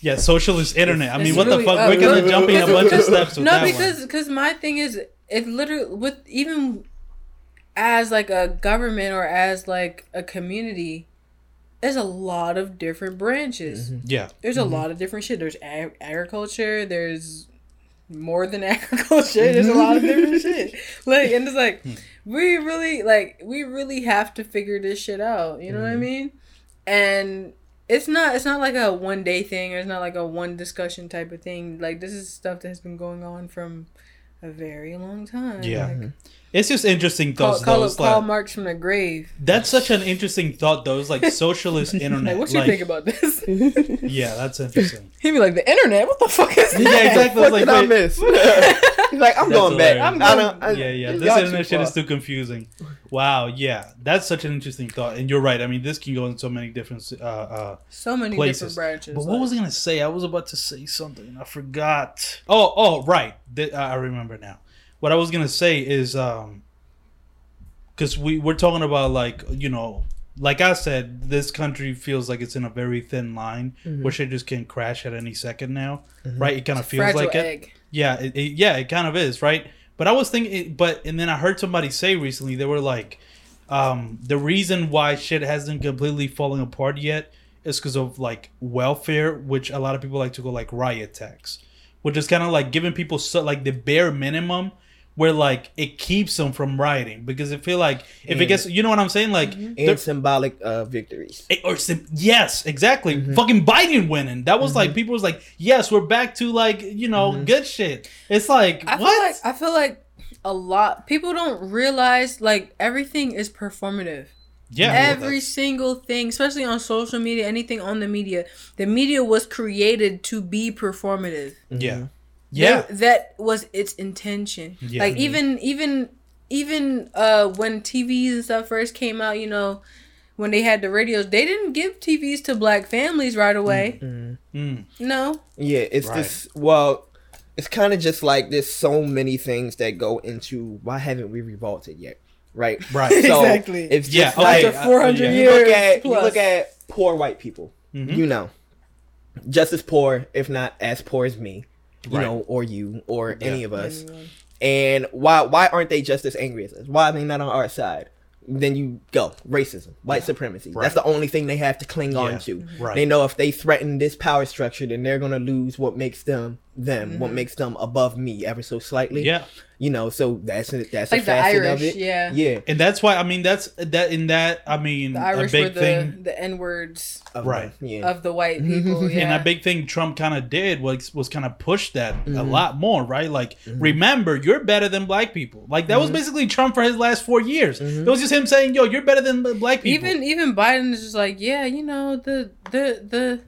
Yeah, socialist internet. I mean, It's what really the fuck? up. We're gonna Because- jump in a bunch of steps with no, that because one. because my thing is it literally with even as like a government or as like a community, there's a lot of different branches. Mm-hmm. Yeah, There's a mm-hmm. lot of different shit. There's ag- agriculture. There's more than agriculture. There's a lot of different mm-hmm. shit. Like and it's like hmm. we really like we really have to figure this shit out. You know what I Mhm. mean? And it's not it's not like a one day thing or it's not like a one discussion type of thing. Like this is stuff that has been going on from a very long time. Yeah. Like, It's just interesting call, thoughts. call though. it It's Karl Marx from the grave. that's such an interesting thought, though. It's like socialist internet. Like, what do you like- think about this? Yeah, that's interesting. He'd be like, the internet? What the fuck is that? Yeah, exactly. What Like, did I miss? He's like, I'm That's going back. I'm I'm going. I, yeah, yeah. This internet shit is too confusing. Wow, yeah, that's such an interesting thought, and you're right. I mean, this can go in so many different. Uh, uh, So many Places. different branches. but what was I gonna say? I was about to say something. I forgot. Oh, oh, right. Th- I remember now. What I was gonna say is, um, because we we're talking about like you know, like I said, this country feels like it's in a very thin line Mhm. where shit just can crash at any second now, Mhm. right? It kind of feels Fragile like it. Yeah, it, it- yeah, it kind of is, right? But I was thinking, but and then I heard somebody say recently they were like, um, the reason why shit hasn't completely fallen apart yet is because of like welfare, which a lot of people like to go like riot tax, which is kind of like giving people so, like the bare minimum where like it keeps them from rioting because I feel like if it gets, you know what I'm saying, like. and symbolic uh, victories. it- or sim- yes, exactly. Mhm. Fucking Biden winning. That was like Mhm. people was like, yes, we're back to like you know Mhm. good shit. It's like I what? feel like I feel like a lot people don't realize like everything is performative. yeah, Every single thing, especially on social media, anything on the media, the media was created to be performative. yeah, yeah. There- that was its intention. Yeah. Like even even even uh when TVs and stuff first came out, you know, when they had the radios, they didn't give TVs to black families right away. Mhm. Mm. No. Yeah, it's Right. this. Well, it's kind of just like there's so many things that go into why haven't we revolted yet, right? Right. So Exactly. It's Yeah, just okay, like After uh, 400 yeah. you years. look at you look at poor white people. Mhm. You know, just as poor, if not as poor as me, you Right. know, or you, or Yeah. any of us. Anyone. And why why aren't they just as angry as us? Why are they not on our side? Then you go racism, white supremacy. Right. That's the only thing they have to cling Yeah. on to. Right. They know if they threaten this power structure, then they're gonna lose what makes them them, what Mhm. makes them above me ever so slightly. Yeah, you know. So that's a, that's Like a the facet Irish, of it. yeah. yeah. and that's why I mean that's that in that I mean The a Irish big were the thing. the N words Of Right. them, Yeah. of the white people. Yeah. And a big thing Trump kind of did was was kind of push that a Mhm. lot more, right? Like, Mhm. remember, you're better than black people. Like that was Mhm. basically Trump for his last four years. It was just him saying, "Yo, you're better than black people." even even Biden is just like, yeah, you know, the the the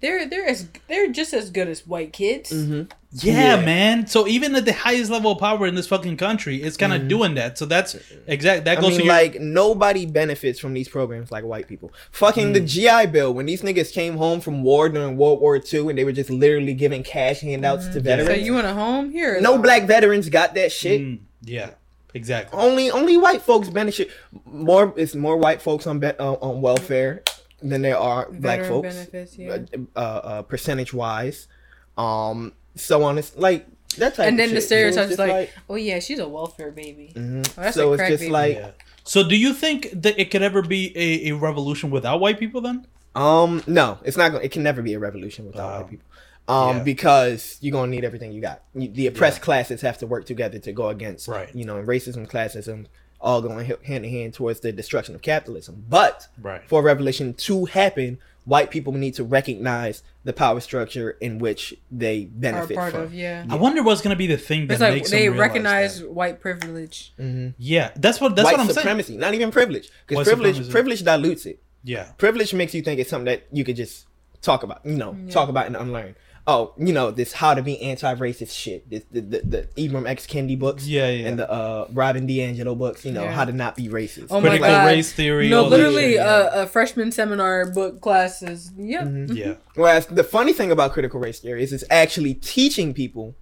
they're they're as they're just as good as white kids. hmm Yeah, Yeah. man. So even at the highest level of power in this fucking country, it's kind of Mhm. doing that. So that's exact. That I goes mean, to your, like nobody benefits from these programs like white people. Fucking the Mm. GI Bill when these niggas came home from war during World War II and they were just literally giving cash handouts to So veterans. you want a home here? no black veterans got that shit. Mm, yeah, exactly. Only only white folks benefit. More it's more white folks on be, uh, on welfare than there are black folks. benefits, yeah. Uh, uh, percentage wise, um, so on. It's like that type. And of then the shit. So it's stereotypes like, oh yeah, she's a welfare baby. mhm. Oh, that's so a it's just baby. like yeah. So do you think that it could ever be a, a revolution without white people? Then Um, no, it's not. Gonna, it can never be a revolution without Wow. white people. Um, Yeah. because you're gonna need everything you got. You, the oppressed classes have to work together to go against, Right. You know, racism, classism, all going hand in hand towards the destruction of capitalism. But right. for a revolution to happen, white people need to recognize the power structure in which they benefit part from. of yeah. I wonder what's gonna be the thing that It's like makes they them realize recognize that. white privilege. hmm Yeah, that's what that's white what I'm saying. not even privilege, because privilege supremacy. privilege dilutes it. Yeah, privilege makes you think it's something that you could just talk about, you know, Yeah. talk about and unlearn. Oh, you know, this how to be anti-racist shit. This the the, the Ibram X Kendi books yeah, yeah. and the uh Robin DiAngelo books. You know Yeah. how to not be racist. Oh my Critical God. race theory. No, literally, shit, yeah. uh, a freshman seminar book classes. Yep. Mhm. yeah. Whereas the funny thing about critical race theory is it's actually teaching people,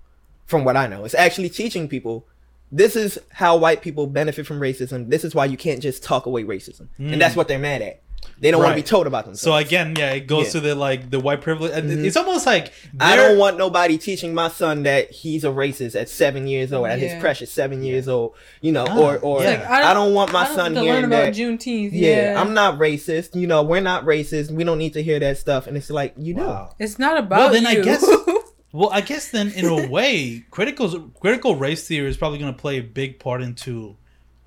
from what I know, it's actually teaching people. This is how white people benefit from racism. This is why you can't just talk away racism, Mm. and that's what they're mad at. They don't want to be told about themselves. So again, yeah, it goes Yeah. to the like the white privilege. and Mhm. It's almost like I don't want nobody teaching my son that he's a racist at seven years old, at Yeah. his precious seven years old. You know, Ah, or or yeah. Like, I, don't, want my I don't son have to learn hearing about that. Juneteenth. yeah, Yeah, I'm not racist. You know, we're not racist. We don't need to hear that stuff. And it's like you do. Wow. It's not about Well, then I guess- Well, I guess then in a way, critical critical race theory is probably going to play a big part into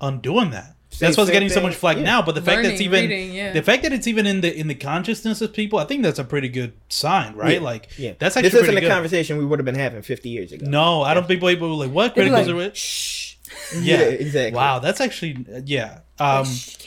undoing that. That's what's getting so much flack yeah. now. But the fact that it's even reading, yeah. the fact that it's even in the in the consciousness of people, I think that's a pretty good sign, right? Yeah. Like, Yeah, that's actually this isn't a good. conversation we would have been having 50 years ago. No, I don't think people were like, what They'd be critical like, is Shh. Yeah. Exactly. Wow, that's actually yeah. Um,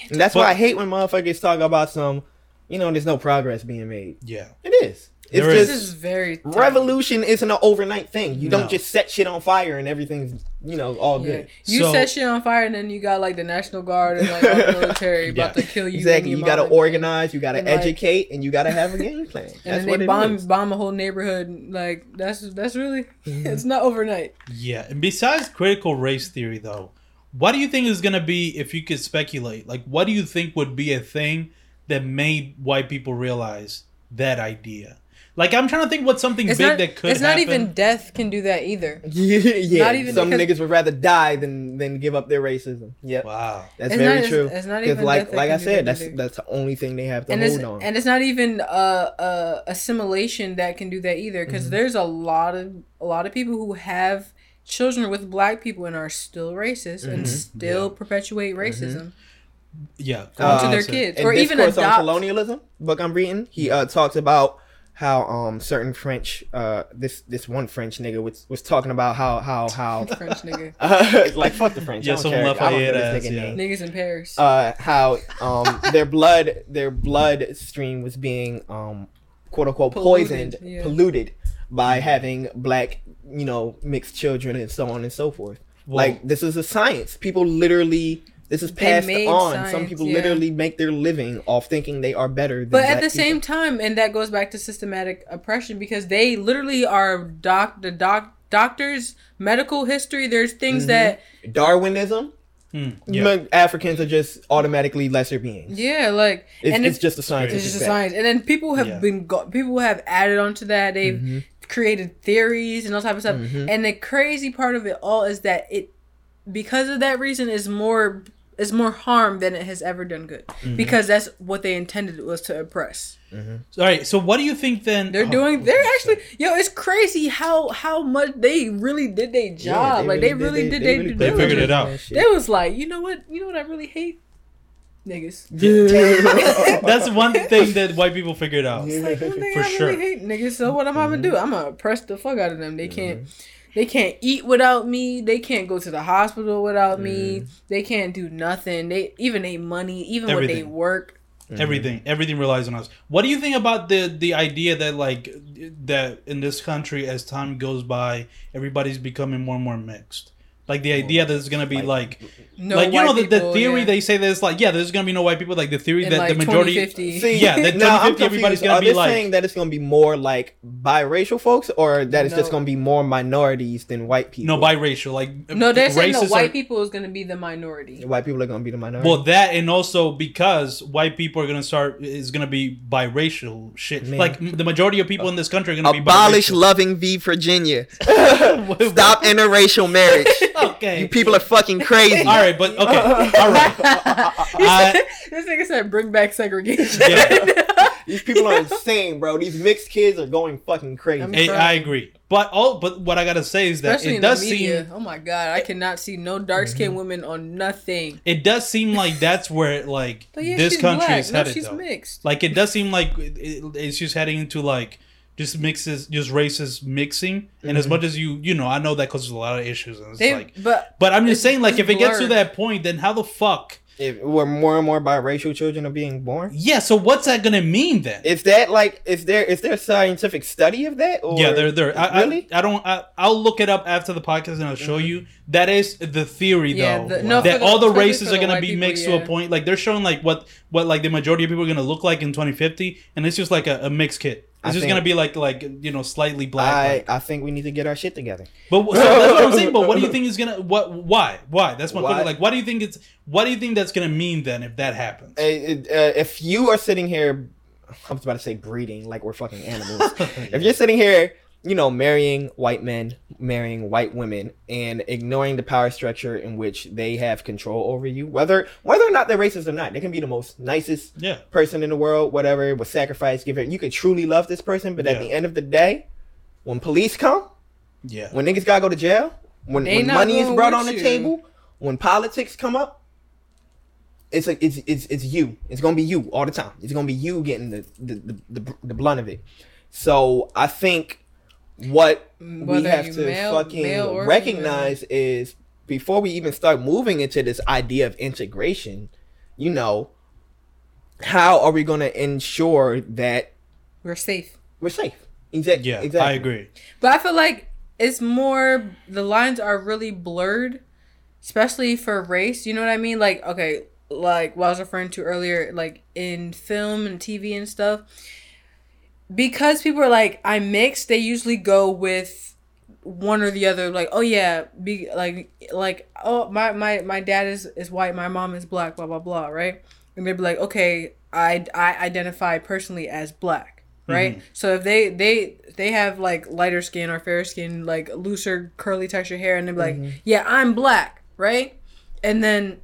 And that's But- why I hate when motherfuckers talk about some, you know, there's no progress being made. yeah. It is. It's There is. This just is very revolution isn't an overnight thing. You No. don't just set shit on fire and everything's, you know, all Yeah. good. You So- set shit on fire, and then you got like the National Guard and like all the military about to kill you. Exactly. You got to organize, you got to and, like- educate, and you got to have a game plan. And That's then what they it bomb is. bomb a whole neighborhood. Like that's that's really Mm-hmm. it's not overnight. Yeah, and besides critical race theory, though, what do you think is going to be, if you could speculate, like what do you think would be a thing that made white people realize that idea? Like, I'm trying to think what something It's big not. that could It's not happen. even death can do that either. Yeah, yeah. Not even some because- niggas would rather die than than give up their racism. Yeah, Wow. that's It's very not- true. it's not even like death like I said, that that's either. that's the only thing they have to and hold it's on. and it's not even uh, uh assimilation that can do that either Mm-hmm. because there's a lot of a lot of people who have children with black people and are still racist and Mm-hmm. still perpetuate racism Yeah. onto Uh, their so- kids In or even Discourse on colonialism book I'm reading, he uh, talks about how um certain French uh this this one French nigga was was talking about how how how French nigga uh, like fuck the French. Yeah, I don't some care. I don't know Lafayette this ass, nigga yeah. name. niggas in Paris. Uh, how um their blood their blood stream was being um quote unquote Polluted, poisoned yeah. polluted by having black you know mixed children and so on and so forth. Well- like this is a science. People literally this is passed made on. Some people yeah. literally make their living off thinking they are better. Than But at black the same time, and that goes back to systematic oppression because they literally are doc the doc doctors medical history. There's things that Darwinism, Hmm, yeah. Africans are just automatically lesser beings. yeah, like It's, and it's just a science. it's just a science. And then people have Yeah. been go- people have added onto that. They've Mm-hmm. created theories and all type of stuff. And the crazy part of it all is that it because of that reason is more is more harm than it has ever done good Mm-hmm. because that's what they intended it was to oppress. All right. So, what do you think then? They're oh, doing. what They're actually. saying? Yo, it's crazy how how much they really did their job. like they really did. They, really did They put figured it out. They was like, you know what? You know what I really hate? Niggas. That's one thing that white people figured out. It's like, one thing For I sure. really hate niggas. So what am I gonna do? Mm-hmm. I'm gonna oppress the fuck out of them. They can't. They can't eat without me. They can't go to the hospital without me. Mm-hmm. They can't do nothing. They even they money, even when they Everything. work. Everything, everything relies on us. What do you think about the the idea that like that in this country, as time goes by, everybody's becoming more and more mixed? Like the idea that it's gonna be like, No like you know the, the people, theory yeah. they say there's like yeah there's gonna be no white people like the theory in that like the majority 2050. See, Yeah, that now I'm 2050 everybody's gonna be. Are be they like- saying that it's gonna be more like biracial folks, or that it's just gonna be more minorities than white people? no biracial like no, they're saying the white are- people is gonna be the minority. White people are gonna be the minority. Well, that and also because white people are gonna start is gonna be biracial shit. Man. Like the majority of people in this country are gonna Abolish be biracial. loving v Virginia. Stop interracial marriage. okay. You people are fucking crazy. All right, but okay. All right. I- uh, this nigga said, "Bring back segregation." Yeah. These people are insane, bro. These mixed kids are going fucking crazy. I'm I, I agree. But all but what I gotta say is that Especially it does media. seem Oh my god, I cannot see no dark skinned mm-hmm. women on nothing. it does seem like that's where like yeah, this country black. is No, headed she's though. mixed. Like it does seem like it, it- it's just heading into like just mixes just races mixing and as mm-hmm. much as you you know I know that causes a lot of issues and it's They, like but but I'm just saying like it's if it gets to that point then how the fuck If where more and more biracial children are being born. yeah so what's that gonna mean then Is that like is there is there a scientific study of that? Or yeah, they're there. I, really? I, I don't. I, I'll look it up after the podcast and I'll show mm-hmm. you. That is the theory, Yeah, though. the- no, that for the- all the races are gonna be people, mixed to a point. Like they're showing like what what like the majority of people are gonna look like in 2050, and it's just like a, a mixed kit. It's I just gonna be like like you know slightly black. I like- I think we need to get our shit together. but so that's what I'm saying. But what do you think is gonna what why why? That's my Why? question. Like, what do you think it's what do you think that's gonna mean then if that happens? Uh, uh, if you are sitting here, I was about to say breeding like we're fucking animals. if you're sitting here, you know, marrying white men, marrying white women, and ignoring the power structure in which they have control over you, whether whether or not they're racist or not, they can be the most nicest Yeah. person in the world, whatever, with sacrifice, give it. You could truly love this person, but at the end of the day, when police come, Yeah. when niggas gotta go to jail, when, They when money is brought on the you. table, when politics come up, it's like it's it's it's you. It's gonna be you all the time. It's gonna be you getting the the the, the, the blunt of it. So I think what we have to male- fucking male or recognize is before we even start moving into this idea of integration, you know, how are we gonna ensure that We're safe. we're safe? Exactly. Yeah, exactly. I agree. But I feel like it's more the lines are really blurred, especially for race. You know what I mean? Like okay, like what I was referring to earlier, like in film and TV and stuff. Because people are like I'm mixed, they usually go with one or the other. Like oh yeah, be like like oh my my my dad is is white, my mom is black, blah blah blah, right? And they'd be like okay, I I identify personally as black, right? Mm-hmm. So if they they they have like lighter skin or fair skin, like looser curly texture hair, and they're like, mm-hmm. yeah, I'm black, right? And then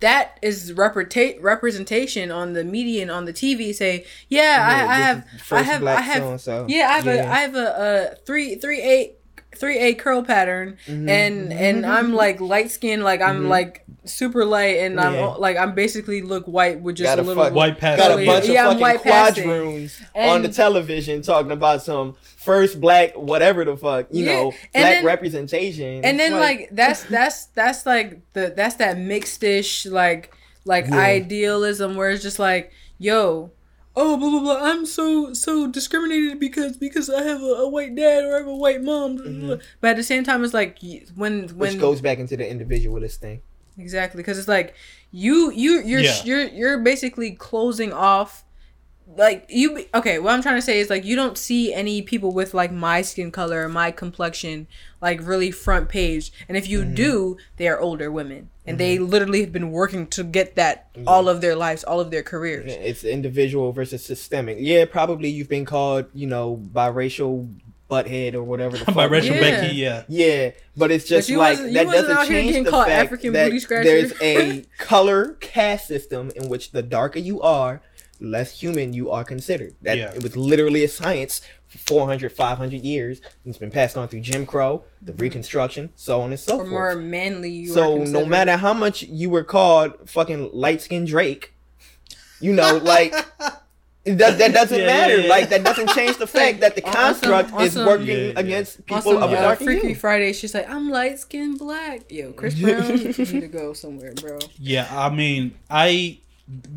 that is representa- representation on the media and on the TV. Say, yeah, I, I have, I have, I have, so-and-so. yeah, I have a, Yeah. I have a, a three, three eight, three eight curl pattern, Mm-hmm. and and I'm like light skin, like I'm like super light, and I'm Yeah. like I'm basically look white with just Got a a little fuck- White pass. Got a Yeah, bunch of yeah, I'm fucking white quadroons on the television talking about some first black whatever the fuck you Yeah, know and black then- representation. and then It's like that's that's that's like the that's that mixed-ish like like Yeah. idealism where it's just like yo oh blah blah blah i'm so so discriminated because because i have a, a white dad or i have a white mom blah, blah, blah. but at the same time it's like y- when Mm-hmm. which when goes back into the individualist thing. exactly because it's like you you you're Yeah. you're you're basically closing off like you okay what i'm trying to say is like you don't see any people with like my skin color or my complexion like really front page and if Mm-hmm. you do they are older women and they literally have been working to get that all of their lives all of their careers It's individual versus systemic. Yeah, probably you've been called you know biracial butthead or whatever the fuck. Biracial Yeah. Becky, yeah. Yeah, but it's just you like that doesn't change the fact African that booty there's a color caste system in which the darker you are, less human you are considered. That Yeah. it was literally a science for 400, 500 years. It's been passed on through Jim Crow, the Reconstruction, so on and so or forth. more manly you so are no matter how much you were called fucking light skinned Drake, you know, like that that doesn't Yeah, matter. yeah, yeah. Like that doesn't change the fact that the On- on some- construct on is working Yeah, yeah. against On people some of a uh, Freaky. Friday, she's like, I'm light skinned black. Yo, Chris Brown, you need to go somewhere, bro. Yeah, I mean, I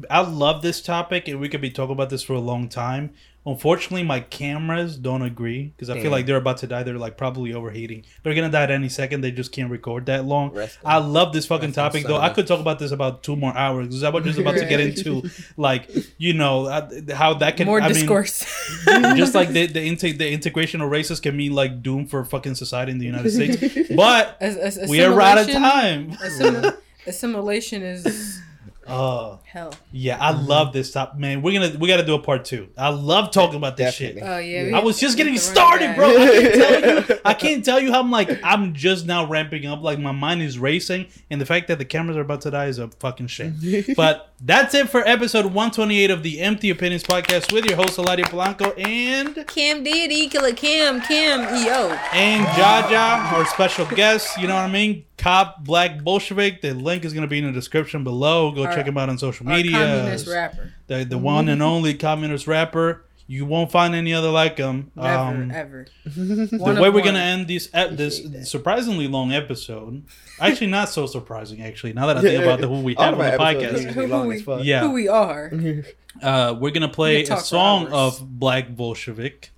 I love this topic, and we could be talking about this for a long time. Unfortunately, my cameras don't agree because I feel like they're about to die. They're like probably overheating. They're gonna die at any second. They just can't record that long. Rest I love this fucking rest in topic though. I could talk about this about two more hours because I was just about to get into like you know uh, how that can More I mean, discourse. just like the the, inte- the integration of races can mean like doom for fucking society in the United States. But As- as- we are out of time. assimil- assimilation is Oh. hell. Yeah, I mm-hmm. love this top man. We're gonna we gotta do a part two. I love talking about this Definitely. shit. Oh yeah. we- I was just getting have to run started, bro. I can't tell you. I can't tell you how I'm like. I'm just now ramping up. Like my mind is racing, and the fact that the cameras are about to die is a fucking shame. but that's it for episode 128 of the Empty Opinions podcast with your host Eladio Polanco and Cam Deity, Killer Cam, Cam, EO. and Jaja, our special guest. You know what I mean? Cop Black Bolshevik. The link is gonna be in the description below. Go Our- check him out on social media. communist rapper. the the one and mm-hmm. only communist rapper. You won't find any other like him. Never, Um, ever. the One way we're one. gonna end this ep- this that. surprisingly long episode, actually not so surprising. Actually, now that I think about the who we have of on the our episodes are podcast, Who- who we- fuck. Yeah. Who we are. uh, we're gonna play We can a talk for song of Black Bolshevik.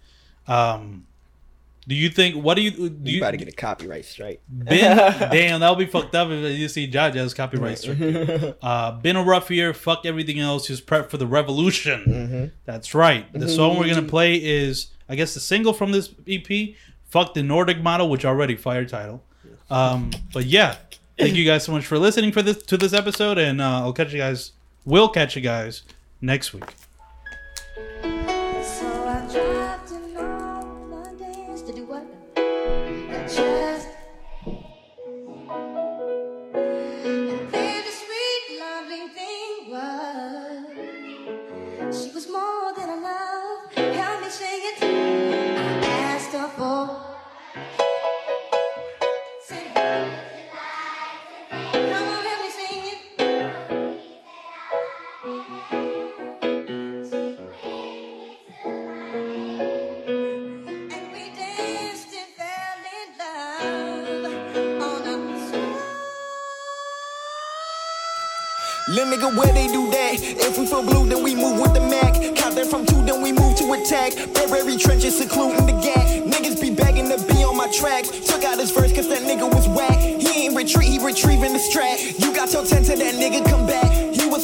Um, do you think? What do you do? You You, about to get a copyright strike. been damn that'll be fucked up if you see Jaja's copyright strike. Uh, been a rough year. Fuck everything else. Just prep for the revolution. Mhm. That's right. The song we're gonna play is, I guess, the single from this EP. Fuck the Nordic model, which already fire title. Um, but yeah, thank you guys so much for listening for this to this episode, and uh, I'll catch you guys. We'll catch you guys next week. Nigga, where they do that? If we feel blue, then we move with the Mac. Count that from two, then we move to attack. Burberry trenches secluding the gap. Niggas be begging to be on my tracks. Took out his verse cause that nigga was whack. He ain't retreat, he retrieving the strap. You got your 10 to that nigga come back.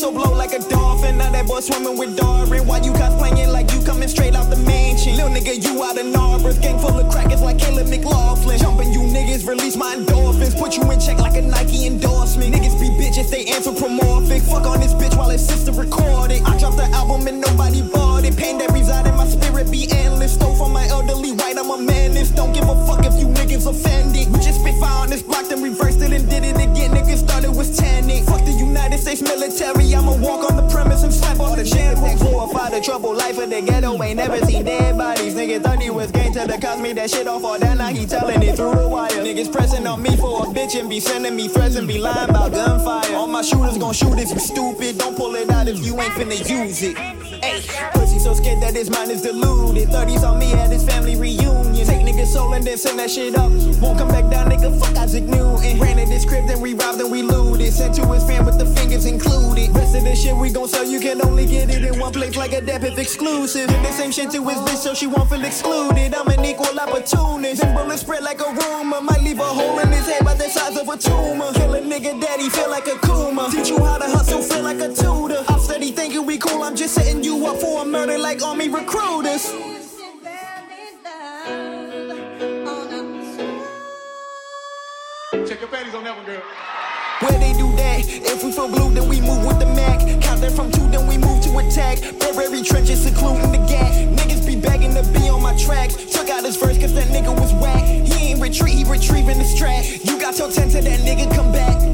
So blow like a dolphin. Now that boy swimming with Darwin. Why you cosplaying like you coming straight out the mansion? Little nigga, you out of Narberth. Gang full of crackers like Caleb McLaughlin. Jumping you niggas, release my endorphins. Put you in check like a Nike endorsement. Niggas be bitches, they anthropomorphic. Fuck on this bitch while his sister recorded. I dropped the album and nobody bought it. Pain that reside in my spirit be endless. Stole from my elderly white, I'm a menace. Don't give a fuck if you niggas offended. We just spit fire on this block, then reversed it and did it again. Niggas started with tannic. Fuck the United States military. I'ma walk on the premise and slap all the generals. Glorify the trouble life of the ghetto. Ain't never seen dead bodies. Niggas thought he was gang to the cost me that shit off all that. Now he telling it through the wire. Niggas pressing on me for a bitch and be sending me threats and be lying about gunfire. All my shooters gon' shoot if you stupid. Don't pull it out if you ain't finna use it. Hey, pussy so scared that his mind is deluded. 30s on me at his family reunion. Take niggas soul and then send that shit up. Won't come back down, nigga. Fuck Isaac Newton. Ran in this crib, then we robbed and we looted. Sent to his fam with the fingers included. Rest of this shit we gon' sell, you can only get it in one place like a dep if exclusive. Did the same shit to his bitch so she won't feel excluded. I'm an equal opportunist. Then bullets spread like a rumor. Might leave a hole in his head by the size of a tumor. Kill a nigga daddy, feel like a Kuma. Teach you how to hustle, feel like a tutor. I'm steady thinking we cool, I'm just setting you up for a murder like army recruiters. that one, girl. Where they do that? If we feel blue, then we move with the Mac. Count that from two, then we move to attack. Burberry trenches, including the gap. Niggas be begging to be on my tracks. Took out his verse, cause that nigga was whack. He ain't retreat, he retrieving his track. You got your 10 to that nigga, come back.